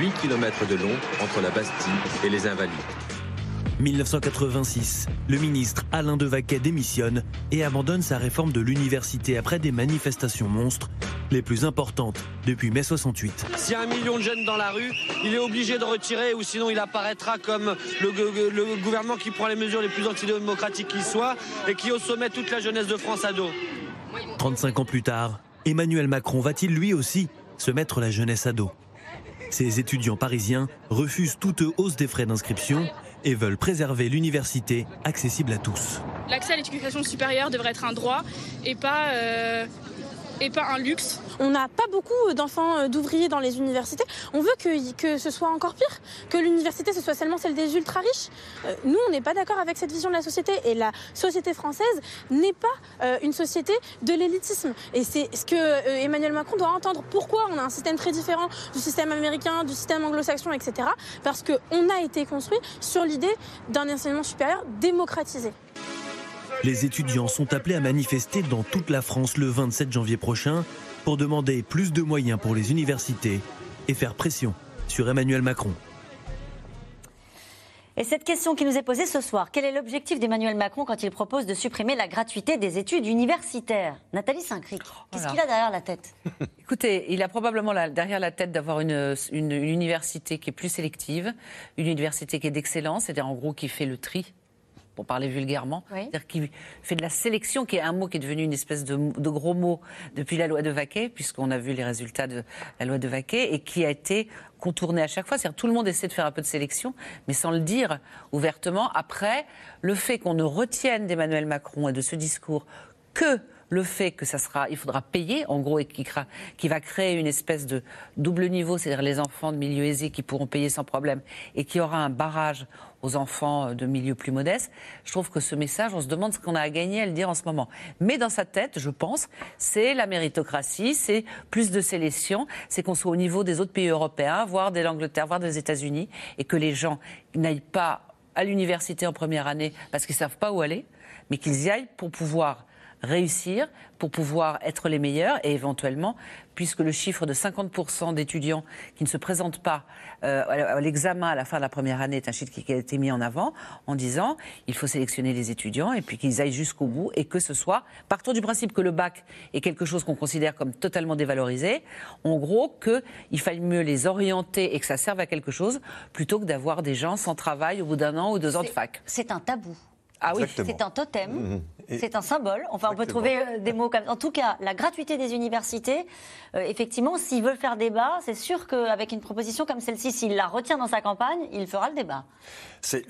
8 km de long entre la Bastille et les Invalides. 1986, le ministre Alain Devaquet démissionne et abandonne sa réforme de l'université après des manifestations monstres, les plus importantes depuis mai 68. S'il y a un million de jeunes dans la rue, il est obligé de retirer ou sinon il apparaîtra comme le, le gouvernement qui prend les mesures les plus antidémocratiques qui soient et qui au sommet toute la jeunesse de France à dos. 35 ans plus tard, Emmanuel Macron va-t-il lui aussi se mettre la jeunesse à dos? Ces étudiants parisiens refusent toute hausse des frais d'inscription et veulent préserver l'université accessible à tous. L'accès à l'éducation supérieure devrait être un droit et pas, euh, et pas un luxe. On n'a pas beaucoup d'enfants euh, d'ouvriers dans les universités. On veut que, que ce soit encore pire, que l'université ce soit seulement celle des ultra riches. Euh, nous, on n'est pas d'accord avec cette vision de la société et la société française n'est pas une société de l'élitisme. Et c'est ce que Emmanuel Macron doit entendre. Pourquoi on a un système très différent du système américain, du système anglo-saxon, etc. Parce qu'on a été construit sur l'idée d'un enseignement supérieur démocratisé. Les étudiants sont appelés à manifester dans toute la France le 27 janvier prochain pour demander plus de moyens pour les universités et faire pression sur Emmanuel Macron. Et cette question qui nous est posée ce soir, quel est l'objectif d'Emmanuel Macron quand il propose de supprimer la gratuité des études universitaires? Nathalie Saint-Cric, qu'est-ce qu'il a derrière la tête? [laughs] Écoutez, il a probablement derrière la tête d'avoir une, une, université qui est plus sélective, une université qui est d'excellence, c'est-à-dire en gros qui fait le tri pour parler vulgairement, c'est-à-dire qui fait de la sélection, qui est un mot qui est devenu une espèce de, gros mot depuis la loi de Vaquet, puisqu'on a vu les résultats de la loi de Vaquet, et qui a été contourné à chaque fois. C'est-à-dire tout le monde essaie de faire un peu de sélection, mais sans le dire ouvertement. Après, le fait qu'on ne retienne d'Emmanuel Macron et de ce discours que le fait que ça sera, il faudra payer, en gros, et qui, va créer une espèce de double niveau, c'est-à-dire les enfants de milieu aisé qui pourront payer sans problème, et qui aura un barrage aux enfants de milieu plus modeste. Je trouve que ce message, on se demande ce qu'on a à gagner à le dire en ce moment. Mais dans sa tête, je pense, c'est la méritocratie, c'est plus de sélection, c'est qu'on soit au niveau des autres pays européens, voire de l'Angleterre, voire des États-Unis, et que les gens n'aillent pas à l'université en première année parce qu'ils savent pas où aller, mais qu'ils y aillent pour pouvoir réussir, pour pouvoir être les meilleurs et éventuellement, puisque le chiffre de 50% d'étudiants qui ne se présentent pas euh, à l'examen à la fin de la première année est un chiffre qui a été mis en avant en disant il faut sélectionner les étudiants et puis qu'ils aillent jusqu'au bout et que ce soit, partant du principe que le bac est quelque chose qu'on considère comme totalement dévalorisé, en gros qu'il faille mieux les orienter et que ça serve à quelque chose plutôt que d'avoir des gens sans travail au bout d'un an ou deux ans de fac. C'est un tabou. Ah oui. C'est un totem, Mhm. Et- c'est un symbole. Enfin, on peut trouver euh, des mots comme. En tout cas, la gratuité des universités, euh, effectivement, s'ils veulent faire débat, c'est sûr qu'avec une proposition comme celle-ci, s'il la retient dans sa campagne, il fera le débat.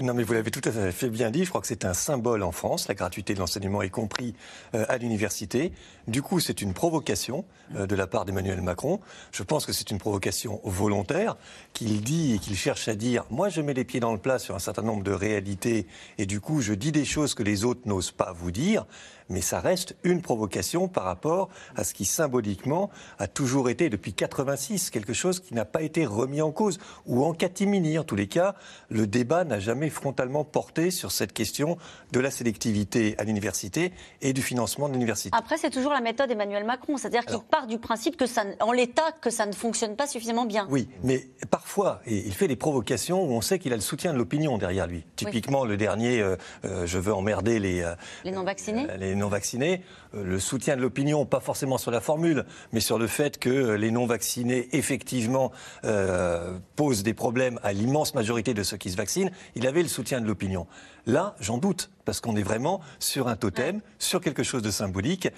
Non, mais vous l'avez tout à fait bien dit. Je crois que c'est un symbole en France, la gratuité de l'enseignement, y compris euh, à l'université. Du coup, c'est une provocation euh, de la part d'Emmanuel Macron. Je pense que c'est une provocation volontaire qu'il dit et qu'il cherche à dire. Moi, je mets les pieds dans le plat sur un certain nombre de réalités et du coup, je dis des choses que les autres n'osent pas vous dire. Mais ça reste une provocation par rapport à ce qui symboliquement a toujours été depuis 86 quelque chose qui n'a pas été remis en cause ou en catimini. En tous les cas, le débat n'a jamais frontalement porté sur cette question de la sélectivité à l'université et du financement de l'université. Après, c'est toujours la méthode Emmanuel Macron, c'est-à-dire qu'il part du principe que ça, en l'état, que ça ne fonctionne pas suffisamment bien. Oui, mais parfois, et il fait des provocations où on sait qu'il a le soutien de l'opinion derrière lui. Typiquement, le dernier, euh, euh, je veux emmerder les, euh, Les non-vaccinés les non-vaccinés, euh, le soutien de l'opinion, pas forcément sur la formule, mais sur le fait que euh, les non-vaccinés, effectivement, euh, posent des problèmes à l'immense majorité de ceux qui se vaccinent, il avait le soutien de l'opinion. Là, j'en doute, parce qu'on est vraiment sur un totem, sur quelque chose de symbolique,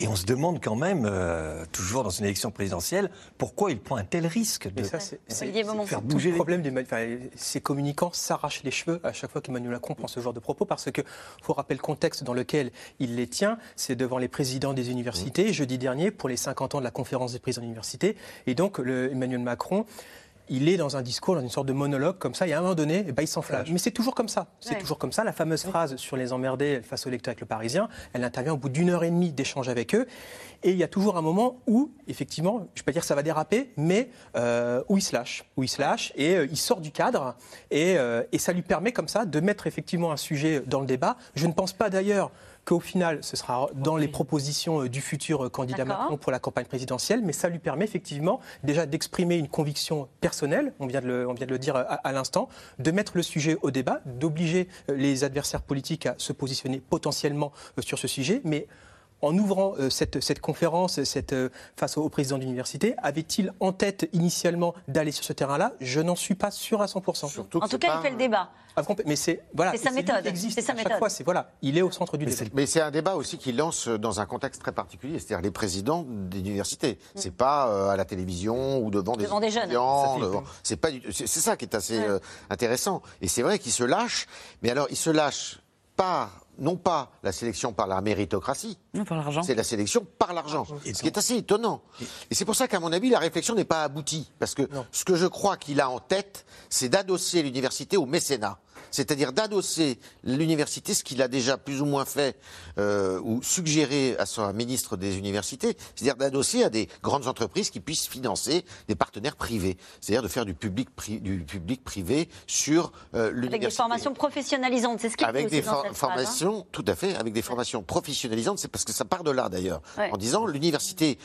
et on se demande quand même, euh, toujours dans une élection présidentielle, pourquoi il prend un tel risque de Mais ça, c'est c'est- Olivier Beaumont. c'est faire tout bouger le les- problème des enfin, ces communicants s'arrachent les cheveux à chaque fois qu'Emmanuel Macron prend ce genre de propos parce que faut rappeler le contexte dans lequel il les tient, c'est devant les présidents des universités jeudi dernier pour les 50 ans de la conférence des présidents d'université et donc le, Emmanuel Macron il est dans un discours, dans une sorte de monologue comme ça, et à un moment donné, eh ben, il s'enflamme. Mais c'est toujours comme ça. C'est Ouais. toujours comme ça. La fameuse phrase sur les emmerdés face au lecteur avec le Parisien, elle intervient au bout d'une heure et demie d'échange avec eux. Et il y a toujours un moment où, effectivement, je ne vais pas dire que ça va déraper, mais euh, où il se lâche. Où il se lâche et euh, il sort du cadre. Et, euh, et ça lui permet comme ça de mettre effectivement un sujet dans le débat. Je ne pense pas d'ailleurs qu'au final, ce sera dans les propositions euh, du futur euh, candidat. Macron pour la campagne présidentielle, mais ça lui permet effectivement déjà d'exprimer une conviction personnelle, on vient de le, on vient de le dire à, à l'instant, de mettre le sujet au débat, d'obliger euh, les adversaires politiques à se positionner potentiellement euh, sur ce sujet, mais en ouvrant euh, cette, cette conférence cette, euh, face au, au président de l'université, avait-il en tête initialement d'aller sur ce terrain-là? Je n'en suis pas sûr à 100%. En tout cas, il fait le débat. Ah, Mais c'est voilà, C'est sa méthode. qui existe. C'est sa à chaque méthode. fois, c'est voilà, il est au centre du Mais débat. Mais c'est un débat aussi qu'il lance dans un contexte très particulier, c'est-à-dire les présidents des universités. C'est pas euh, à la télévision ou devant des. Devant des jeunes. devant- C'est pas du- c'est c'est ça qui est assez Ouais. euh, intéressant. Et c'est vrai qu'il se lâche, mais alors il se lâche par non pas la sélection par la méritocratie, Non, par l'argent. c'est la sélection par l'argent. Ce qui est assez étonnant. Et c'est pour ça qu'à mon avis, la réflexion n'est pas aboutie. Parce que ce que je crois qu'il a en tête, c'est d'adosser l'université au mécénat. C'est-à-dire d'adosser l'université, ce qu'il a déjà plus ou moins fait euh, ou suggéré à son ministre des universités, c'est-à-dire d'adosser à des grandes entreprises qui puissent financer des partenaires privés. C'est-à-dire de faire du public, pri- du public privé sur euh, Avec des l'université. formations professionnalisantes, c'est ce qui Avec aussi des dans for- cette phrase, hein. formations, tout à fait, avec des formations professionnalisantes, c'est parce que ça part de là d'ailleurs, Ouais. en disant l'université,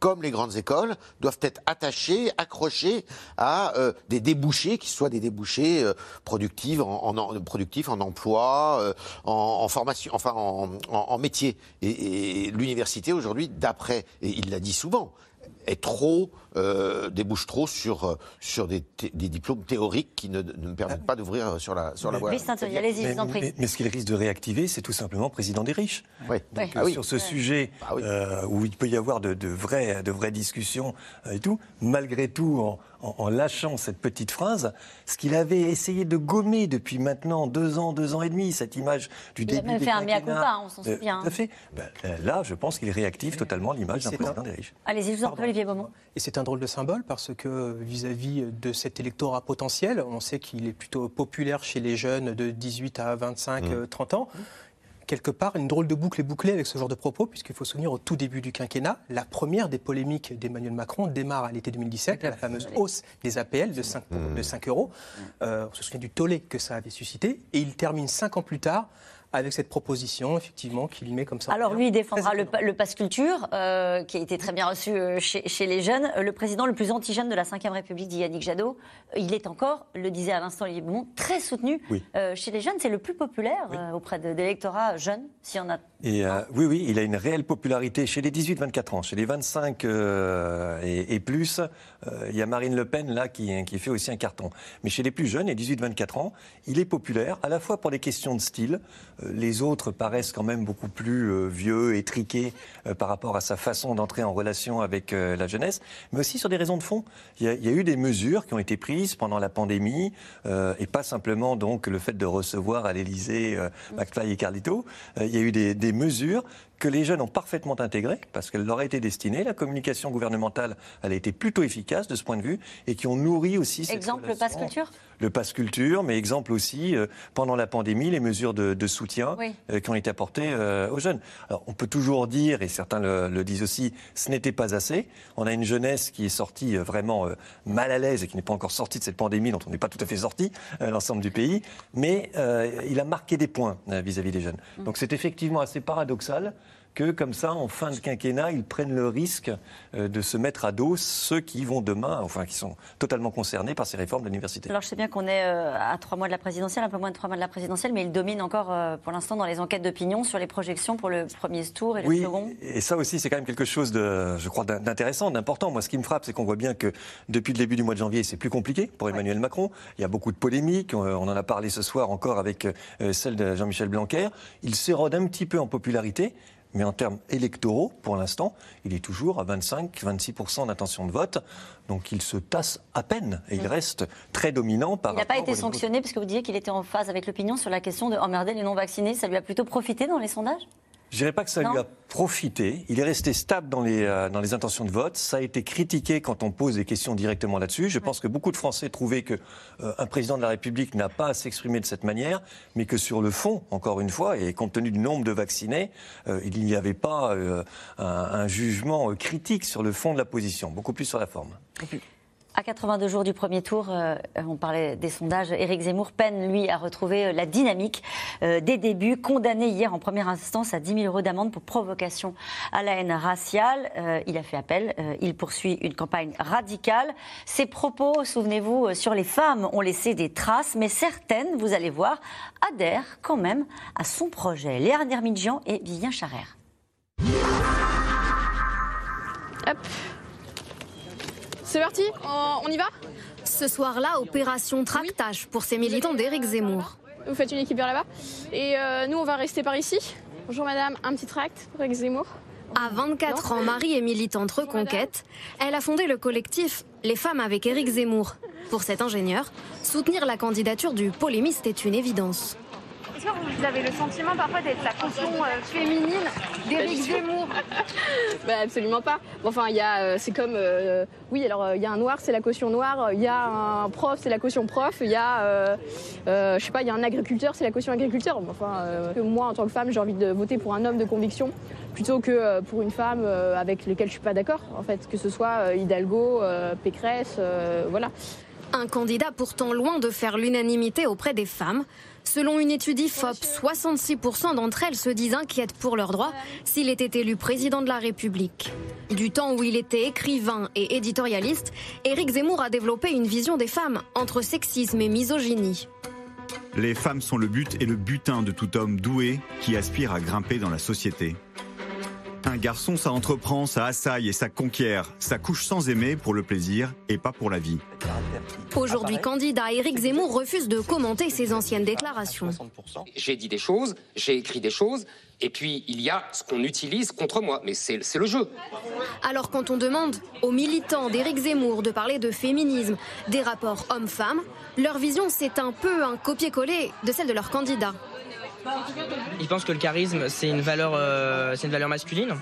comme les grandes écoles, doivent être attachées, accrochées à euh, des débouchés qui soient des débouchés euh, productifs, en, emploi, euh, en, formation, enfin en, en- en métier. Et, et l'université aujourd'hui, d'après, et il l'a dit souvent, est trop euh, débouche trop sur euh, sur des, diplômes théoriques qui ne, ne permettent pas d'ouvrir sur la sur la voie. Mais, vous en prie. mais- mais ce qu'il risque de réactiver, c'est tout simplement président des riches. Oui. Donc, Ah euh, oui. sur ce sujet Ah oui. euh, où il peut y avoir de, de vraies, de vraies discussions et tout, malgré tout, en, en- en lâchant cette petite phrase, ce qu'il avait essayé de gommer depuis maintenant deux ans, deux ans et demi, cette image du Il a début même des fait un mea culpa, on s'en souvient. Tout à fait. Ben, là, je pense qu'il réactive totalement l'image d'un président un- des riches. Allez-y, je vous en prie, Olivier Beaumont. Et c'est un drôle de symbole parce que vis-à-vis de cet électorat potentiel, on sait qu'il est plutôt populaire chez les jeunes de 18 à 25, Mmh. euh, 30 ans. Quelque part, une drôle de boucle est bouclée avec ce genre de propos, puisqu'il faut se souvenir au tout début du quinquennat, la première des polémiques d'Emmanuel Macron démarre à l'été 2017, la fameuse hausse des APL de 5, de 5 euros. Euh, on se souvient du tollé que ça avait suscité, et il termine cinq ans plus tard avec cette proposition, effectivement, qu'il met comme ça. Alors lui, il défendra le, le pass culture, euh, qui a été très bien reçu euh, chez, chez, les jeunes. Le président le plus anti-jeune de la Ve République, dit Yannick Jadot, il est encore, le disait à l'instant Olivier Beaumont, très soutenu euh, chez les jeunes. C'est le plus populaire euh, auprès de, l'électorat jeune, s'il y en a. Et oui, oui, il a une réelle popularité chez les 18-24 ans. Chez les 25 et, et, plus, il y a Marine Le Pen là qui, qui fait aussi un carton. Mais chez les plus jeunes, les 18-24 ans, il est populaire à la fois pour les questions de style. Euh, les autres paraissent quand même beaucoup plus euh, vieux, étriqués euh, par rapport à sa façon d'entrer en relation avec la jeunesse, mais aussi sur des raisons de fond. Il y, a, il y a eu des mesures qui ont été prises pendant la pandémie, et pas simplement donc le fait de recevoir à l'Élysée McFly et Carlito. il y a eu des, des mesures que les jeunes ont parfaitement intégré, parce qu'elle leur a été destinée. La communication gouvernementale, elle a été plutôt efficace de ce point de vue, et qui ont nourri aussi cette Exemple, le passe culture? Le passe culture, mais exemple aussi, euh, pendant la pandémie, les mesures de, de soutien euh, qui ont été apportées euh, aux jeunes. Alors, on peut toujours dire, et certains le, le disent aussi, ce n'était pas assez. On a une jeunesse qui est sortie vraiment mal à l'aise et qui n'est pas encore sortie de cette pandémie, dont on n'est pas tout à fait sorti, l'ensemble du pays, mais il a marqué des points vis-à-vis -vis des jeunes. Mmh. Donc c'est effectivement assez paradoxal que comme ça, en fin de quinquennat, ils prennent le risque euh, de se mettre à dos ceux qui vont demain, enfin qui sont totalement concernés par ces réformes de l'université. Alors je sais bien qu'on est euh, à trois mois de la présidentielle, un peu moins de trois mois de la présidentielle, mais il domine encore euh, pour l'instant dans les enquêtes d'opinion sur les projections pour le premier tour et le oui, second. Et ça aussi, c'est quand même quelque chose de, je crois, d'intéressant, d'important. Moi, ce qui me frappe, c'est qu'on voit bien que depuis le début du mois de janvier, c'est plus compliqué pour Emmanuel ouais. Macron. Il y a beaucoup de polémiques. On en a parlé ce soir encore avec celle de Jean-Michel Blanquer. Il s'érode un petit peu en popularité mais en termes électoraux, pour l'instant, il est toujours à 25-26% d'intention de vote. Donc il se tasse à peine et il reste très dominant par Il n'a pas été sanctionné parce que vous disiez qu'il était en phase avec l'opinion sur la question de emmerder les non-vaccinés. Ça lui a plutôt profité dans les sondages? Je dirais pas que ça non. lui a profité. Il est resté stable dans les, euh, dans les intentions de vote. Ça a été critiqué quand on pose des questions directement là-dessus. Je pense que beaucoup de Français trouvaient que euh, un président de la République n'a pas à s'exprimer de cette manière, mais que sur le fond, encore une fois, et compte tenu du nombre de vaccinés, euh, il n'y avait pas euh, un, un, jugement critique sur le fond de la position, beaucoup plus sur la forme. Okay. À 82 jours du premier tour, euh, on parlait des sondages, Éric Zemmour peine, lui, à retrouver euh, la dynamique euh, des débuts. Condamné hier en première instance à 10 000 euros d'amende pour provocation à la haine raciale. Il a fait appel. Il poursuit une campagne radicale. Ses propos, souvenez-vous, sur les femmes ont laissé des traces, mais certaines, vous allez voir, adhèrent quand même à son projet. Léa Nermidjian et Vivien Charrère. Hop. C'est parti, on y va Ce soir-là, opération tractage pour ces militants d'Éric Zemmour. Vous faites une équipe vers là-bas. Et euh, nous, on va rester par ici. Bonjour madame, un petit tract pour Éric Zemmour. À 24 ans, Marie est militante reconquête. Elle a fondé le collectif Les femmes avec Éric Zemmour. Pour cet ingénieur, soutenir la candidature du polémiste est une évidence. Est-ce que vous avez le sentiment parfois d'être la caution euh, féminine d'Éric Zemmour [laughs] bah, Absolument pas. Bon, enfin, il euh, c'est comme, euh, oui, alors il y a un noir, c'est la caution noire. Il y a un prof, c'est la caution prof. Il y a, euh, je sais pas, il y a un agriculteur, c'est la caution agriculteur. Enfin, moi, en tant que femme, j'ai envie de voter pour un homme de conviction plutôt que pour une femme avec laquelle je suis pas d'accord. En fait, que ce soit Hidalgo, Pécresse, voilà. Un candidat pourtant loin de faire l'unanimité auprès des femmes. Selon une étude IFOP, 66% d'entre elles se disent inquiètes pour leurs droits s'il était élu président de la République. Du temps où il était écrivain et éditorialiste, Éric Zemmour a développé une vision des femmes entre sexisme et misogynie. Les femmes sont le but et le butin de tout homme doué qui aspire à grimper dans la société. Un garçon, ça entreprend, ça assaille et ça conquiert. Ça couche sans aimer pour le plaisir et pas pour la vie. Aujourd'hui candidat, Éric Zemmour refuse de commenter ses anciennes déclarations. J'ai dit des choses, j'ai écrit des choses, et puis il y a ce qu'on utilise contre moi, mais c'est le jeu. Alors quand on demande aux militants d'Éric Zemmour de parler de féminisme, des rapports hommes-femmes, leur vision c'est un peu un copier-coller de celle de leur candidat. Ils pensent que le charisme c'est une valeur, euh, une valeur masculine.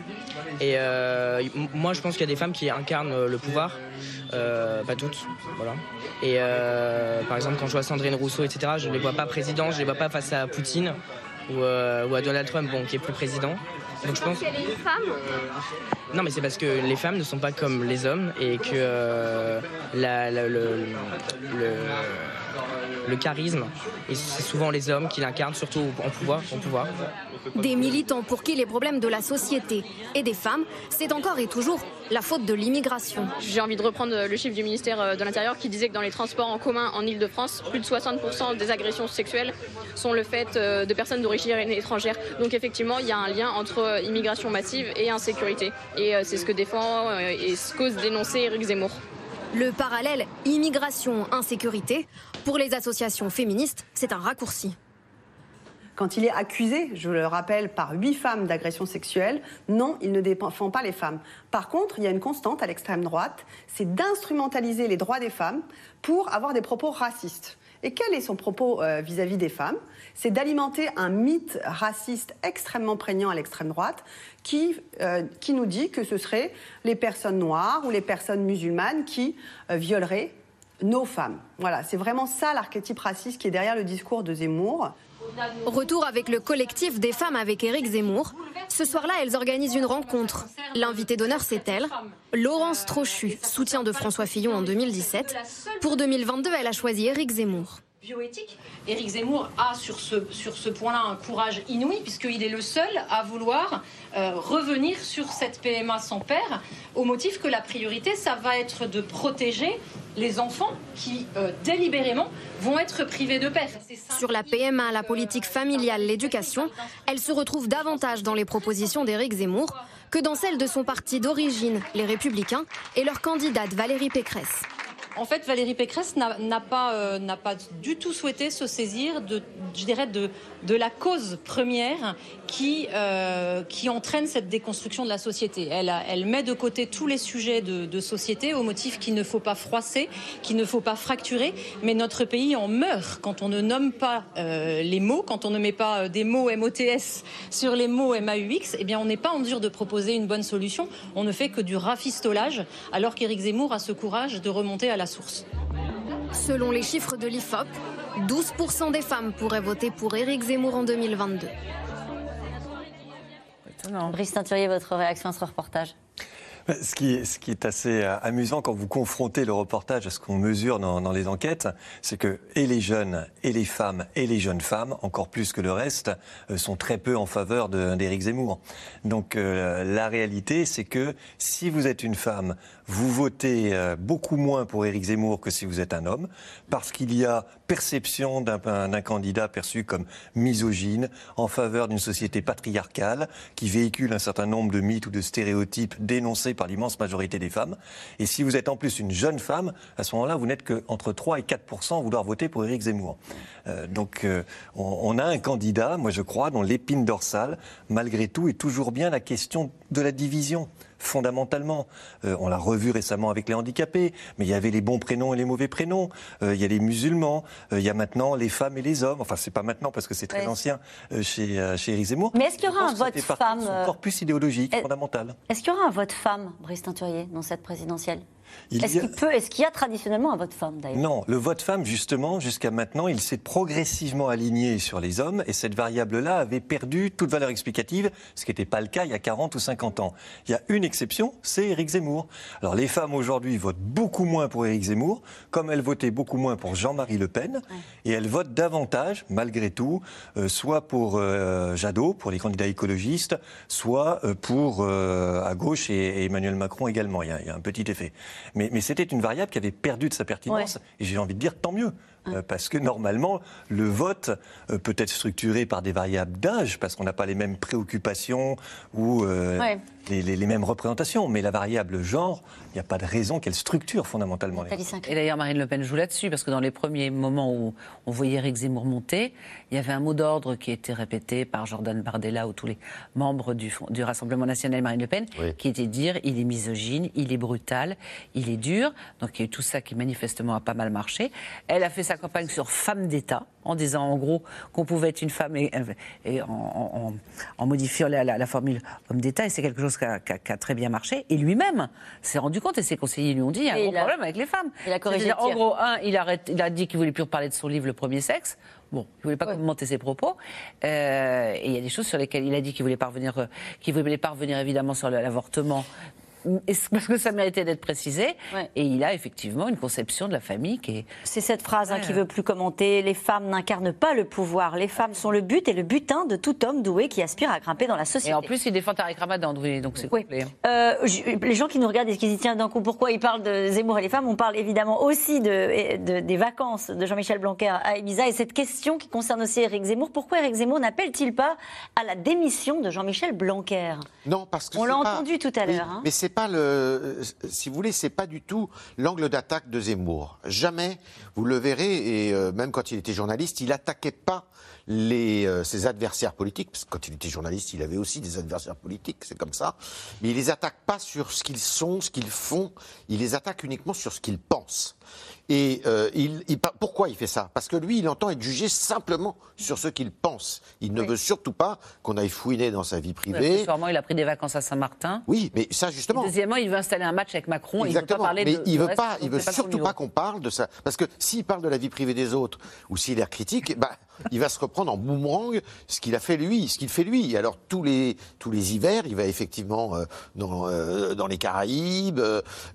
Et euh, moi je pense qu'il y a des femmes qui incarnent le pouvoir, euh, pas toutes, voilà. Et euh, par exemple quand je vois Sandrine Rousseau, etc., je les vois pas présidents, je les vois pas face à Poutine ou, euh, ou à Donald Trump, bon, qui est plus président. Donc je pense. qu'elle est une femme Non, mais c'est parce que les femmes ne sont pas comme les hommes et que euh, la, la, le, le le charisme. Et c'est souvent les hommes qui l'incarnent, surtout en pouvoir. En pouvoir. Des militants pour qui les problèmes de la société et des femmes, c'est encore et toujours la faute de l'immigration. J'ai envie de reprendre le chiffre du ministère de l'Intérieur qui disait que dans les transports en commun en Ile-de-France, plus de 60% des agressions sexuelles sont le fait de personnes d'origine étrangère. Donc effectivement, il y a un lien entre immigration massive et insécurité. Et c'est ce que défend et ce qu'ose dénoncer Éric Zemmour. Le parallèle immigration-insécurité, pour les associations féministes, c'est un raccourci. Quand il est accusé, je le rappelle, par huit femmes d'agression sexuelle, non, il ne défend pas les femmes. Par contre, il y a une constante à l'extrême droite, c'est d'instrumentaliser les droits des femmes pour avoir des propos racistes. Et quel est son propos vis-à-vis -vis des femmes? C'est d'alimenter un mythe raciste extrêmement prégnant à l'extrême droite qui, euh, qui nous dit que ce seraient les personnes noires ou les personnes musulmanes qui euh, violeraient nos femmes. Voilà, c'est vraiment ça l'archétype raciste qui est derrière le discours de Zemmour. Retour avec le collectif des femmes avec Éric Zemmour. Ce soir-là, elles organisent une rencontre. L'invité d'honneur, c'est elle, Laurence Trochu, soutien de François Fillon en 2017. Pour 2022, elle a choisi Éric Zemmour bioéthique. Éric Zemmour a sur ce, sur ce point-là un courage inouï, puisqu'il est le seul à vouloir euh, revenir sur cette PMA sans père, au motif que la priorité, ça va être de protéger les enfants qui, euh, délibérément, vont être privés de père. Sur la PMA, la politique familiale, l'éducation, elle se retrouve davantage dans les propositions d'Éric Zemmour que dans celles de son parti d'origine, les Républicains, et leur candidate Valérie Pécresse. En fait, Valérie Pécresse n'a pas, euh, du tout souhaité se saisir de, je dirais, de, la cause première qui, euh, qui entraîne cette déconstruction de la société. Elle, met de côté tous les sujets de, société au motif qu'il ne faut pas froisser, qu'il ne faut pas fracturer, mais notre pays en meurt quand on ne nomme pas euh, les mots, quand on ne met pas euh, des mots MOTS sur les mots MAUX, eh bien on n'est pas en mesure de proposer une bonne solution. On ne fait que du rafistolage, alors qu'Éric Zemmour a ce courage de remonter à la source. Selon les chiffres de l'IFOP, 12% des femmes pourraient voter pour Éric Zemmour en 2022. Brice Teinturier, votre réaction à ce reportage ce qui, est, ce qui, est, assez amusant quand vous confrontez le reportage à ce qu'on mesure dans, dans, les enquêtes, c'est que et les jeunes, et les femmes, et les jeunes femmes, encore plus que le reste, sont très peu en faveur d'Éric Zemmour. Donc euh, la réalité, c'est que si vous êtes une femme, vous votez beaucoup moins pour Éric Zemmour que si vous êtes un homme, parce qu'il y a perception d'un candidat perçu comme misogyne, en faveur d'une société patriarcale, qui véhicule un certain nombre de mythes ou de stéréotypes dénoncés par l'immense majorité des femmes. Et si vous êtes en plus une jeune femme, à ce moment-là, vous n'êtes qu'entre 3 et 4 à vouloir voter pour Éric Zemmour. Euh, donc euh, on, on, a un candidat, moi je crois, dont l'épine dorsale, malgré tout, est toujours bien la question de la division fondamentalement. Euh, on l'a revu récemment avec les handicapés, mais il y avait les bons prénoms et les mauvais prénoms. Euh, il y a les musulmans, euh, il y a maintenant les femmes et les hommes. Enfin, c'est pas maintenant parce que c'est très ancien chez, chez Éric Zemmour. Mais est-ce qu'il y aura un vote femme son corpus idéologique est, fondamental. Est-ce qu'il y aura un vote femme, Brice Teinturier, dans cette présidentielle? Est-ce qu'il peut, est-ce qu'il y a traditionnellement un vote femme d'ailleurs? Non, le vote femme justement jusqu'à maintenant, il s'est progressivement aligné sur les hommes et cette variable-là avait perdu toute valeur explicative, ce qui n'était pas le cas il y a 40 ou 50 ans. Il y a une exception, c'est Éric Zemmour. Alors les femmes aujourd'hui votent beaucoup moins pour Éric Zemmour, comme elles votaient beaucoup moins pour Jean-Marie Le Pen, ouais. et elles votent davantage, malgré tout, euh, soit pour euh, Jadot, pour les candidats écologistes, soit euh, pour à gauche et, et, Emmanuel Macron également. Il y a, il y a un petit effet. Mais, mais c'était une variable qui avait perdu de sa pertinence. Ouais. Et j'ai envie de dire tant mieux. Euh, parce que normalement, le vote euh, peut être structuré par des variables d'âge, parce qu'on n'a pas les mêmes préoccupations ou euh, ouais. les, les, les, mêmes représentations. Mais la variable genre, il n'y a pas de raison qu'elle structure fondamentalement les Et d'ailleurs, Marine Le Pen joue là-dessus, parce que dans les premiers moments où on voyait Eric Zemmour monter, il y avait un mot d'ordre qui était répété par Jordan Bardella ou tous les membres du, du Rassemblement national Marine Le Pen, oui. qui était de dire il est misogyne, il est brutal, il est dur. Donc il y a eu tout ça qui manifestement a pas mal marché. Elle a fait sa campagne sur femme d'État, en disant en gros qu'on pouvait être une femme et, et en, en, en, modifiant la, la, la formule homme d'État, et c'est quelque chose qui a, qui, a, qui a, très bien marché. Et lui-même s'est rendu compte, et ses conseillers lui ont dit, il y a un et gros a, problème avec les femmes. Il a corrigé En gros, un, il, arrête, il a dit qu'il voulait plus reparler de son livre Le Premier Sexe. Bon, il voulait pas ouais. commenter ses propos. Euh, et il y a des choses sur lesquelles il a dit qu'il voulait pas revenir, euh, qu'il voulait pas revenir évidemment sur l'avortement parce que ça méritait d'être précisé. Et il a effectivement une conception de la famille qui est. C'est cette phrase hein, Ouais, qui veut plus commenter. Les femmes n'incarnent pas le pouvoir. Les femmes sont le but et le butin de tout homme doué qui aspire à grimper dans la société. Et en plus, il défend Tariq Ramadan, oui, donc c'est complet. hein. Euh, les gens qui nous regardent et qui se disent tiens d'un coup? Pourquoi ils parlent de Zemmour et les femmes, on parle évidemment aussi de, de- des vacances de Jean-Michel Blanquer à Ibiza et cette question qui concerne aussi Éric Zemmour. Pourquoi Éric Zemmour n'appelle-t-il pas à la démission de Jean-Michel Blanquer? Non, parce que On l'a pas- entendu tout à Oui, l'heure. hein. Mais c'est pas le, si vous voulez, c'est pas du tout l'angle d'attaque de Zemmour. Jamais, vous le verrez, et euh, même quand il était journaliste, il attaquait pas les, euh, ses adversaires politiques, parce que quand il était journaliste, il avait aussi des adversaires politiques, c'est comme ça. Mais il les attaque pas sur ce qu'ils sont, ce qu'ils font. Il les attaque uniquement sur ce qu'ils pensent. Et euh, il, il- pourquoi il fait ça? Parce que lui, il entend être jugé simplement sur ce qu'il pense. Il ne Oui. veut surtout pas qu'on aille fouiner dans sa vie privée. Accessoirement, il a pris des vacances à Saint-Martin. Oui, mais ça justement. Deuxièmement, il veut installer un match avec Macron. et Il veut Exactement. pas parler mais de. il veut reste, pas, donc il veut surtout pas qu'on parle de ça, parce que s'il parle de la vie privée des autres ou s'il est critique, bah, il va se reprendre en boomerang ce qu'il a fait lui, ce qu'il fait lui. Alors tous les tous les hivers, il va effectivement euh, dans euh, dans les Caraïbes,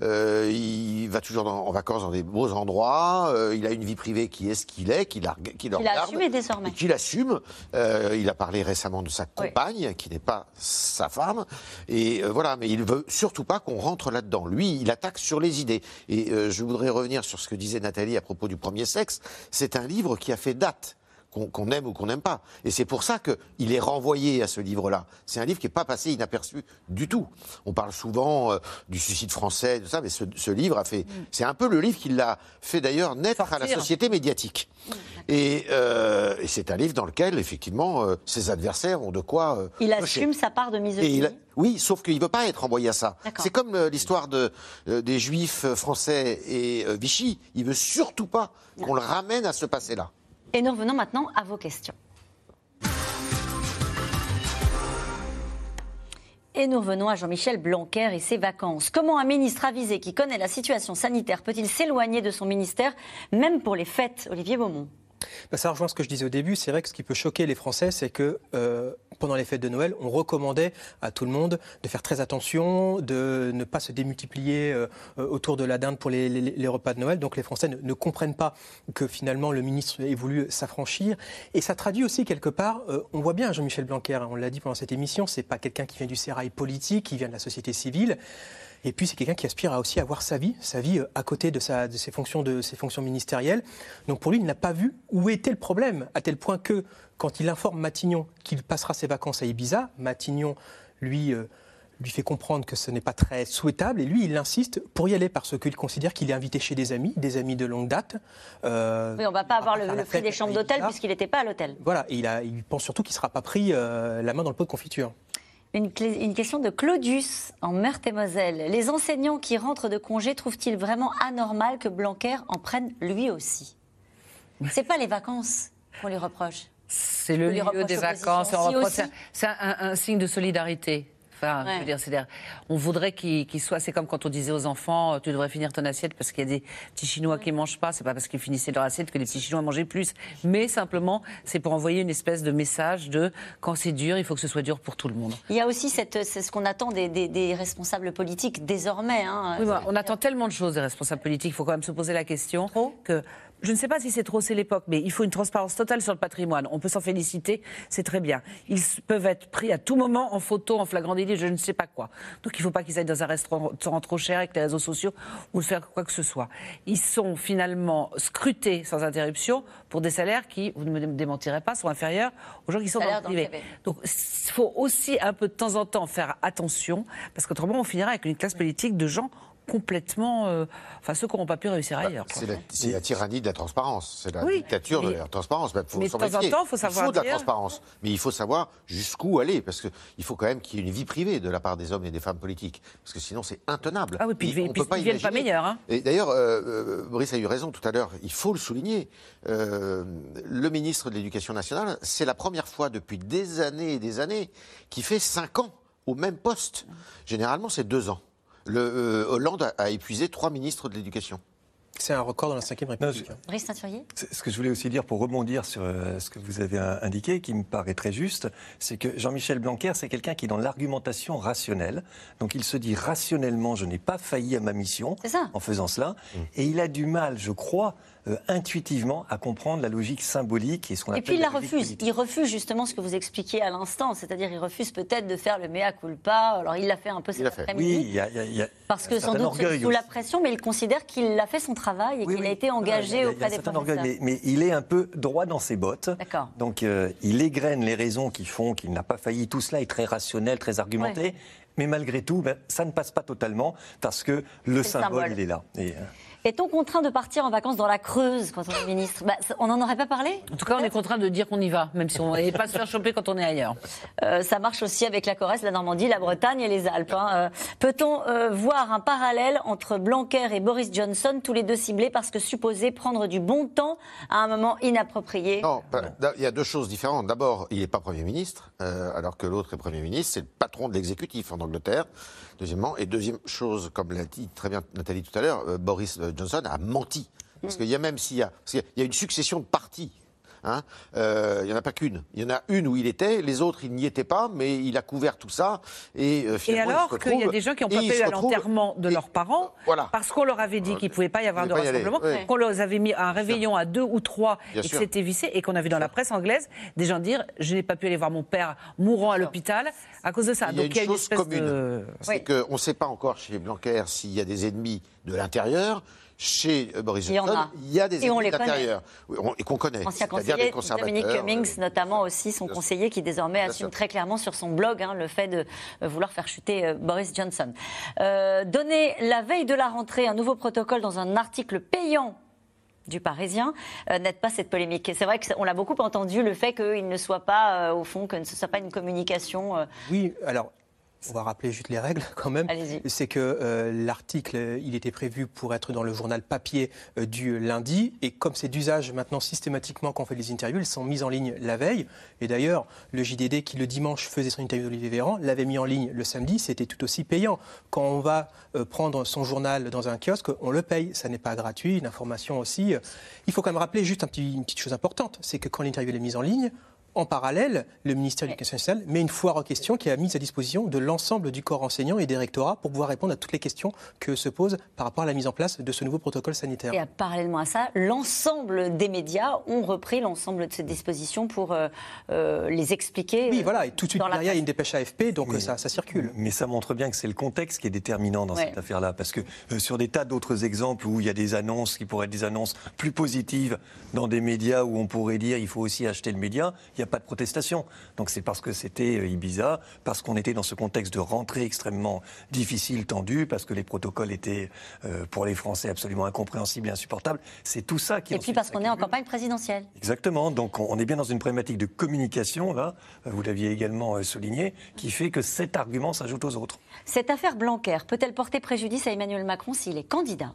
il va toujours dans- en vacances dans des beaux endroits. euh, il a une vie privée qui est ce qu'il est, qu'il a qu'il Il a regarde assumé désormais. qu'il assume. Euh, il a parlé récemment de sa compagne, qui n'est pas sa femme. Et euh, voilà, mais il veut surtout pas qu'on rentre là-dedans. Lui, il attaque sur les idées. Et euh, je voudrais revenir sur ce que disait Nathalie à propos du premier sexe. C'est un livre qui a fait date. Qu'on aime ou qu'on n'aime pas. Et c'est pour ça qu'il est renvoyé à ce livre-là. C'est un livre qui n'est pas passé inaperçu du tout. On parle souvent euh, du suicide français, de ça, mais ce, ce livre a fait. C'est un peu le livre qui l'a fait d'ailleurs naître à la société médiatique. Et, euh, et c'est un livre dans lequel, effectivement, euh, ses adversaires ont de quoi. euh, Il assume sa part de misogynie. oui, sauf qu'il ne veut pas être envoyé à ça. C'est comme euh, l'histoire de, euh, des Juifs français et euh, Vichy. Il veut surtout pas qu'on le ramène à ce passé-là. Et nous revenons maintenant à vos questions. Et nous revenons à Jean-Michel Blanquer et ses vacances. Comment un ministre avisé qui connaît la situation sanitaire peut-il s'éloigner de son ministère, même pour les fêtes Olivier Beaumont? Bah, ça rejoint ce que je disais au début. C'est vrai que ce qui peut choquer les Français, c'est que euh, pendant les fêtes de Noël, on recommandait à tout le monde de faire très attention, de ne pas se démultiplier euh, euh, autour de la dinde pour les, repas de Noël. Donc les Français ne, ne comprennent pas que finalement le ministre ait voulu s'affranchir. Et ça traduit aussi quelque part, on voit bien Jean-Michel Blanquer, hein, on l'a dit pendant cette émission, c'est pas quelqu'un qui vient du sérail politique, qui vient de la société civile. Et puis c'est quelqu'un qui aspire à aussi avoir sa vie, sa vie euh, à côté de, sa, de ses, fonctions de ses fonctions ministérielles. Donc pour lui, il n'a pas vu où était le problème, à tel point que quand il informe Matignon qu'il passera ses vacances à Ibiza, Matignon lui euh, lui fait comprendre que ce n'est pas très souhaitable et lui il insiste pour y aller parce qu'il considère qu'il est invité chez des amis, des amis de longue date. Euh, Oui, on ne va pas avoir le, prix des chambres d'hôtel puisqu'il n'était pas à l'hôtel. Voilà, et il, a, il pense surtout qu'il ne sera pas pris euh, la main dans le pot de confiture. Une, question de Claudius en Meurthe-et-Moselle. Les enseignants qui rentrent de congé trouvent-ils vraiment anormal que Blanquer en prenne lui aussi? C'est pas les vacances qu'on lui reproche. C'est le lieu des vacances. Si. C'est un- c'est un, un signe de solidarité. Enfin, je veux dire, on voudrait qu'il qu'il soit. C'est comme quand on disait aux enfants, euh, tu devrais finir ton assiette parce qu'il y a des petits Chinois qui mangent pas. C'est pas parce qu'ils finissaient leur assiette que les petits Chinois mangeaient plus. Mais simplement, c'est pour envoyer une espèce de message de quand c'est dur, il faut que ce soit dur pour tout le monde. Il y a aussi cette, c'est ce qu'on attend des, des- des responsables politiques désormais. hein. Oui, on attend tellement de choses des responsables politiques. Il faut quand même se poser la question que je ne sais pas si c'est trop, c'est l'époque, mais il faut une transparence totale sur le patrimoine. On peut s'en féliciter, c'est très bien. Ils peuvent être pris à tout moment en photo, en flagrant délit, je ne sais pas quoi. Donc il ne faut pas qu'ils aillent dans un restaurant trop cher avec les réseaux sociaux ou faire quoi que ce soit. Ils sont finalement scrutés sans interruption pour des salaires qui, vous ne me démentirez pas, sont inférieurs aux gens qui sont dans le privé. Donc il faut aussi un peu de temps en temps faire attention, parce qu'autrement on finira avec une classe politique de gens complètement... euh, enfin ceux qui n'auront pas pu réussir ailleurs. quoi. C'est la, tyrannie de la transparence. C'est la Oui, dictature de la transparence. Faut mais de temps en temps, faut savoir Il faut de la dire- transparence. Mais il faut savoir jusqu'où aller. Parce qu'il faut quand même qu'il y ait une vie privée de la part des hommes et des femmes politiques. Parce que sinon, c'est intenable. Ah oui, puis, on puis peut pas ils viennent pas meilleurs. Hein. Et d'ailleurs, euh, euh, Brice a eu raison tout à l'heure, il faut le souligner. Euh, le ministre de l'Éducation nationale, c'est la première fois depuis des années et des années qu'il fait cinq ans au même poste. Généralement, c'est deux ans. Le, euh, Hollande a, a épuisé trois ministres de l'Éducation. c'est un record dans la 5 République. Brice Teinturier C'est Ce que je voulais aussi dire pour rebondir sur euh, ce que vous avez indiqué, qui me paraît très juste, c'est que Jean-Michel Blanquer, c'est quelqu'un qui est dans l'argumentation rationnelle. Donc il se dit rationnellement, je n'ai pas failli à ma mission en faisant cela. Et il a du mal, je crois, euh, intuitivement, à comprendre la logique symbolique et ce qu'on Et puis il la refuse. Il refuse justement ce que vous expliquiez à l'instant, c'est-à-dire il refuse peut-être de faire le mea culpa. Alors il l'a fait un peu cet après-midi. Oui, il y a, il y a- il y a Parce que sans doute sous la pression, mais il considère qu'il a fait son travail et qu'il a été Il y a- engagé il y a- il y a auprès un des professeurs. orgueil, mais, mais il est un peu droit dans ses bottes. D'accord. Donc euh, il égrène les raisons qui font qu'il n'a pas failli. Tout cela est très rationnel, très argumenté. Ouais. Mais malgré tout, ben, ça ne passe pas totalement parce que le C'est le symbole, symbole. il est là. Et, euh, Est-on contraint de partir en vacances dans la Creuse quand on est ministre Bah, On n'en aurait pas parlé En tout cas, on est contraint de dire qu'on y va, même si on n'est pas se faire choper quand on est ailleurs. Euh, ça marche aussi avec la Corrèze, la Normandie, la Bretagne et les Alpes. hein. Euh, Peut-on euh, voir un parallèle entre Blanquer et Boris Johnson, tous les deux ciblés parce que supposés prendre du bon temps à un moment inapproprié? Non, il y a deux choses différentes. D'abord, il n'est pas Premier ministre, euh, alors que l'autre est Premier ministre. C'est le patron de l'exécutif en Angleterre. Deuxièmement, et deuxième chose, comme l'a dit très bien Nathalie tout à l'heure, euh, Boris Johnson a menti. Parce qu'il y a même s'il y a, parce qu'il y a une succession de partis. Hein, euh, il n'y en a pas qu'une. Il y en a une où il était, les autres, il n'y était pas, mais il a couvert tout ça. Et, euh, finalement, alors qu'il y a des gens qui n'ont pas se à l'enterrement de leurs parents parce qu'on leur avait dit qu'il ne pouvait pas y avoir de rassemblement, oui. qu'on leur avait mis un réveillon à deux ou trois Bien et que c'était vissé et qu'on a vu dans la presse anglaise des gens dire je n'ai pas pu aller voir mon père mourant à l'hôpital à cause de ça. Il y a Donc une chose commune, de... c'est qu'on ne sait pas encore chez Blanquer s'il y a des ennemis de l'intérieur. Chez euh, Boris Il y en Johnson, a. il y a des Et on ennemis les de connaît. l'intérieur Oui, on- et qu'on connaît. Ancien conseiller, des conservateurs. Dominique euh, Cummings, notamment aussi, son conseiller, qui désormais assume sûr. très clairement sur son blog hein, le fait de euh, vouloir faire chuter euh, Boris Johnson. Euh, donner la veille de la rentrée un nouveau protocole dans un article payant du Parisien euh, n'aide pas cette polémique. C'est vrai qu'on l'a beaucoup entendu, le fait qu'il ne soit pas, euh, au fond, que ce ne soit pas une communication. euh, Oui, alors. On va rappeler juste les règles [laughs] quand même. C'est que euh, l'article, il était prévu pour être dans le journal papier euh, du lundi. Et comme c'est d'usage maintenant systématiquement quand on fait des interviews, elles sont mises en ligne la veille. Et d'ailleurs, le JDD qui le dimanche faisait son interview d'Olivier Véran l'avait mis en ligne le samedi. C'était tout aussi payant. Quand on va euh, prendre son journal dans un kiosque, on le paye. Ça n'est pas gratuit. Une information aussi. euh, Il faut quand même rappeler juste un petit- une petite chose importante. C'est que quand l'interview est mise en ligne, en parallèle, le ministère de l'Éducation nationale met une foire aux questions qui a mise à disposition de l'ensemble du corps enseignant et des rectorats pour pouvoir répondre à toutes les questions que se posent par rapport à la mise en place de ce nouveau protocole sanitaire. Et à- parallèlement à ça, l'ensemble des médias ont repris l'ensemble de ces dispositions pour euh, euh, les expliquer. Oui, euh, voilà, et tout de suite dans la derrière, il y a une dépêche AFP, donc Oui. euh, ça, ça circule. Mais ça montre bien que c'est le contexte qui est déterminant dans Ouais. cette affaire-là. Parce que euh, sur des tas d'autres exemples où il y a des annonces qui pourraient être des annonces plus positives dans des médias où on pourrait dire il faut aussi acheter le média, il n'y a pas de protestation. Donc c'est parce que c'était euh, Ibiza, parce qu'on était dans ce contexte de rentrée extrêmement difficile, tendu, parce que les protocoles étaient euh, pour les Français absolument incompréhensibles et insupportables. C'est tout ça qui Et puis parce qu'on est en campagne présidentielle. Exactement. Donc on est bien dans une problématique de communication, là, euh, vous l'aviez également souligné, qui fait que cet argument s'ajoute aux autres. Cette affaire Blanquer peut-elle porter préjudice à Emmanuel Macron s'il est candidat?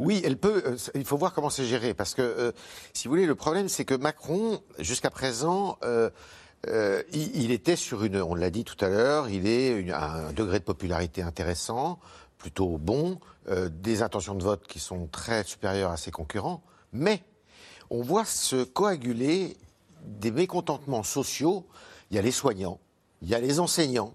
Oui, elle peut. euh, il faut voir comment c'est géré. Parce que, euh, si vous voulez, le problème, c'est que Macron, jusqu'à présent, euh, il, était sur une. On l'a dit tout à l'heure, il est à un degré de popularité intéressant, plutôt bon, des intentions de vote qui sont très supérieures à ses concurrents. Mais on voit se coaguler des mécontentements sociaux. Il y a les soignants, il y a les enseignants.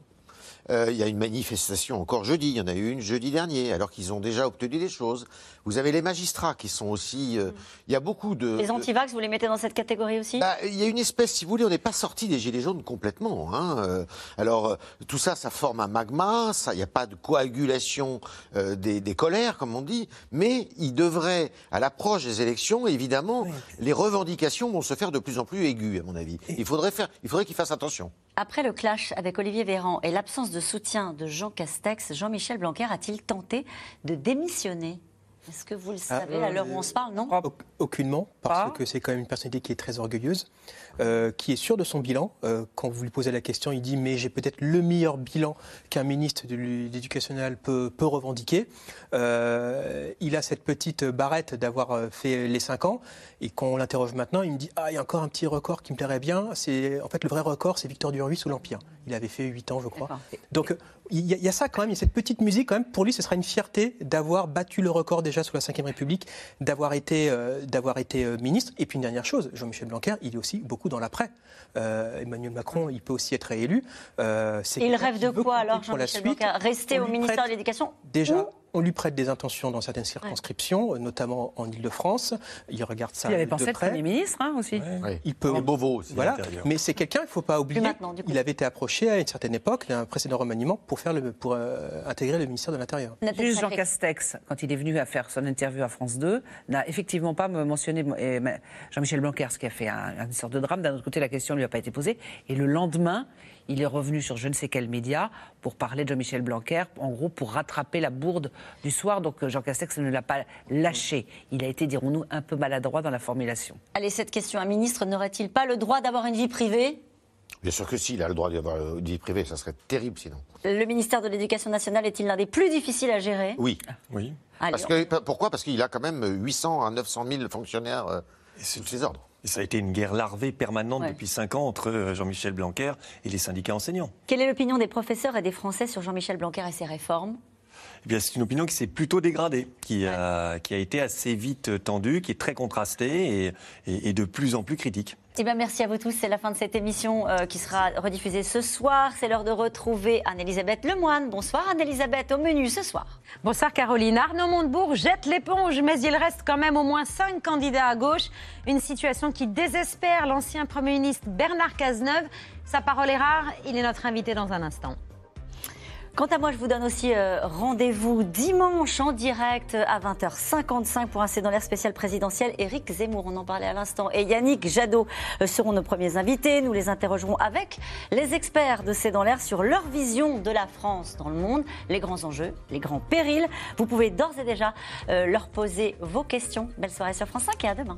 Euh, il y a une manifestation encore jeudi, il y en a eu une jeudi dernier, alors qu'ils ont déjà obtenu des choses. Vous avez les magistrats qui sont aussi. euh, il y a beaucoup de. Les de- antivax, vous les mettez dans cette catégorie aussi? Bah, il y a une espèce, si vous voulez, on n'est pas sorti des gilets jaunes complètement. hein, euh, alors tout ça, ça forme un magma, ça, il n'y a pas de coagulation euh, des, des colères, comme on dit, mais il devrait, à l'approche des élections, évidemment, les revendications vont se faire de plus en plus aiguës, à mon avis. Il faudrait faire, il faudrait qu'il fasse attention. Après le clash avec Olivier Véran et l'absence de soutien de Jean Castex, Jean-Michel Blanquer a-t-il tenté de démissionner? Est-ce que vous le Ah, savez à l'heure où on se parle, non? Au- Aucunement, parce que c'est quand même une personnalité qui est très orgueilleuse, euh, qui est sûre de son bilan. Euh, quand vous lui posez la question, il dit Mais j'ai peut-être le meilleur bilan qu'un ministre de l'éducation nationale peut, peut revendiquer. Euh, il a cette petite barrette d'avoir fait les 5 ans. Et quand on l'interroge maintenant, il me dit Ah, il y a encore un petit record qui me plairait bien. C'est En fait, le vrai record, c'est Victor Duruy sous l'Empire. Il avait fait 8 ans, je crois. Donc, il y, a- il y a ça quand même, il y a cette petite musique quand même. Pour lui, ce sera une fierté d'avoir battu le record déjà sous la Ve République d'avoir été, d'avoir été ministre. Et puis une dernière chose, Jean-Michel Blanquer, il est aussi beaucoup dans l'après. Euh, Emmanuel Macron, il peut aussi être réélu. Euh, il rêve de quoi alors, Jean-Michel Rester au ministère de l'Éducation Déjà, on lui prête des intentions dans certaines circonscriptions, notamment en Ile-de-France. Il regarde ça. Il avait de pensé être. Premier ministre hein, aussi. Il peut. Beauvau aussi. Voilà. Mais c'est quelqu'un, il ne faut pas oublier. Il avait été approché à une certaine époque d'un précédent remaniement pour, faire le, pour euh, intégrer le ministère de l'Intérieur. Juste Jean Castex, quand il est venu à faire son interview à France 2, n'a effectivement pas mentionné euh, Jean-Michel Blanquer, ce qui a fait un- une sorte de drame. D'un autre côté, la question ne lui a pas été posée. Et le lendemain, il est revenu sur je ne sais quel média pour parler de Jean-Michel Blanquer, en gros pour rattraper la bourde du soir. Donc euh, Jean Castex ne l'a pas lâché. Il a été, dirons-nous, un peu maladroit dans la formulation. Allez, cette question, un ministre n'aurait-il pas le droit d'avoir une vie privée? Bien sûr que si, il a le droit d'avoir une vie privée, ça serait terrible sinon. Le ministère de l'Éducation nationale est-il l'un des plus difficiles à gérer? Oui. Oui. Parce que, pourquoi? Parce qu'il a quand même 800 à 900 000 fonctionnaires euh, sous ses ordres. Et ça a été une guerre larvée permanente Ouais. depuis cinq ans entre euh, Jean-Michel Blanquer et les syndicats enseignants. Quelle est l'opinion des professeurs et des Français sur Jean-Michel Blanquer et ses réformes? Eh bien, c'est une opinion qui s'est plutôt dégradée, qui a, qui a été assez vite tendue, qui est très contrastée et, et- et de plus en plus critique. Eh bien, merci à vous tous. C'est la fin de cette émission euh, qui sera rediffusée ce soir. C'est l'heure de retrouver Anne-Elisabeth Lemoine. Bonsoir Anne-Elisabeth, au menu ce soir. Bonsoir Caroline. Arnaud Montebourg jette l'éponge, mais il reste quand même au moins cinq candidats à gauche. Une situation qui désespère l'ancien Premier ministre Bernard Cazeneuve. Sa parole est rare, il est notre invité dans un instant. Quant à moi, je vous donne aussi euh, rendez-vous dimanche en direct à 20h55 pour un C'est dans l'air spécial présidentiel. Éric Zemmour, on en parlait à l'instant, et Yannick Jadot euh, seront nos premiers invités. Nous les interrogerons avec les experts de C'est dans l'air sur leur vision de la France dans le monde, les grands enjeux, les grands périls. Vous pouvez d'ores et déjà euh, leur poser vos questions. Belle soirée sur France 5 et à demain.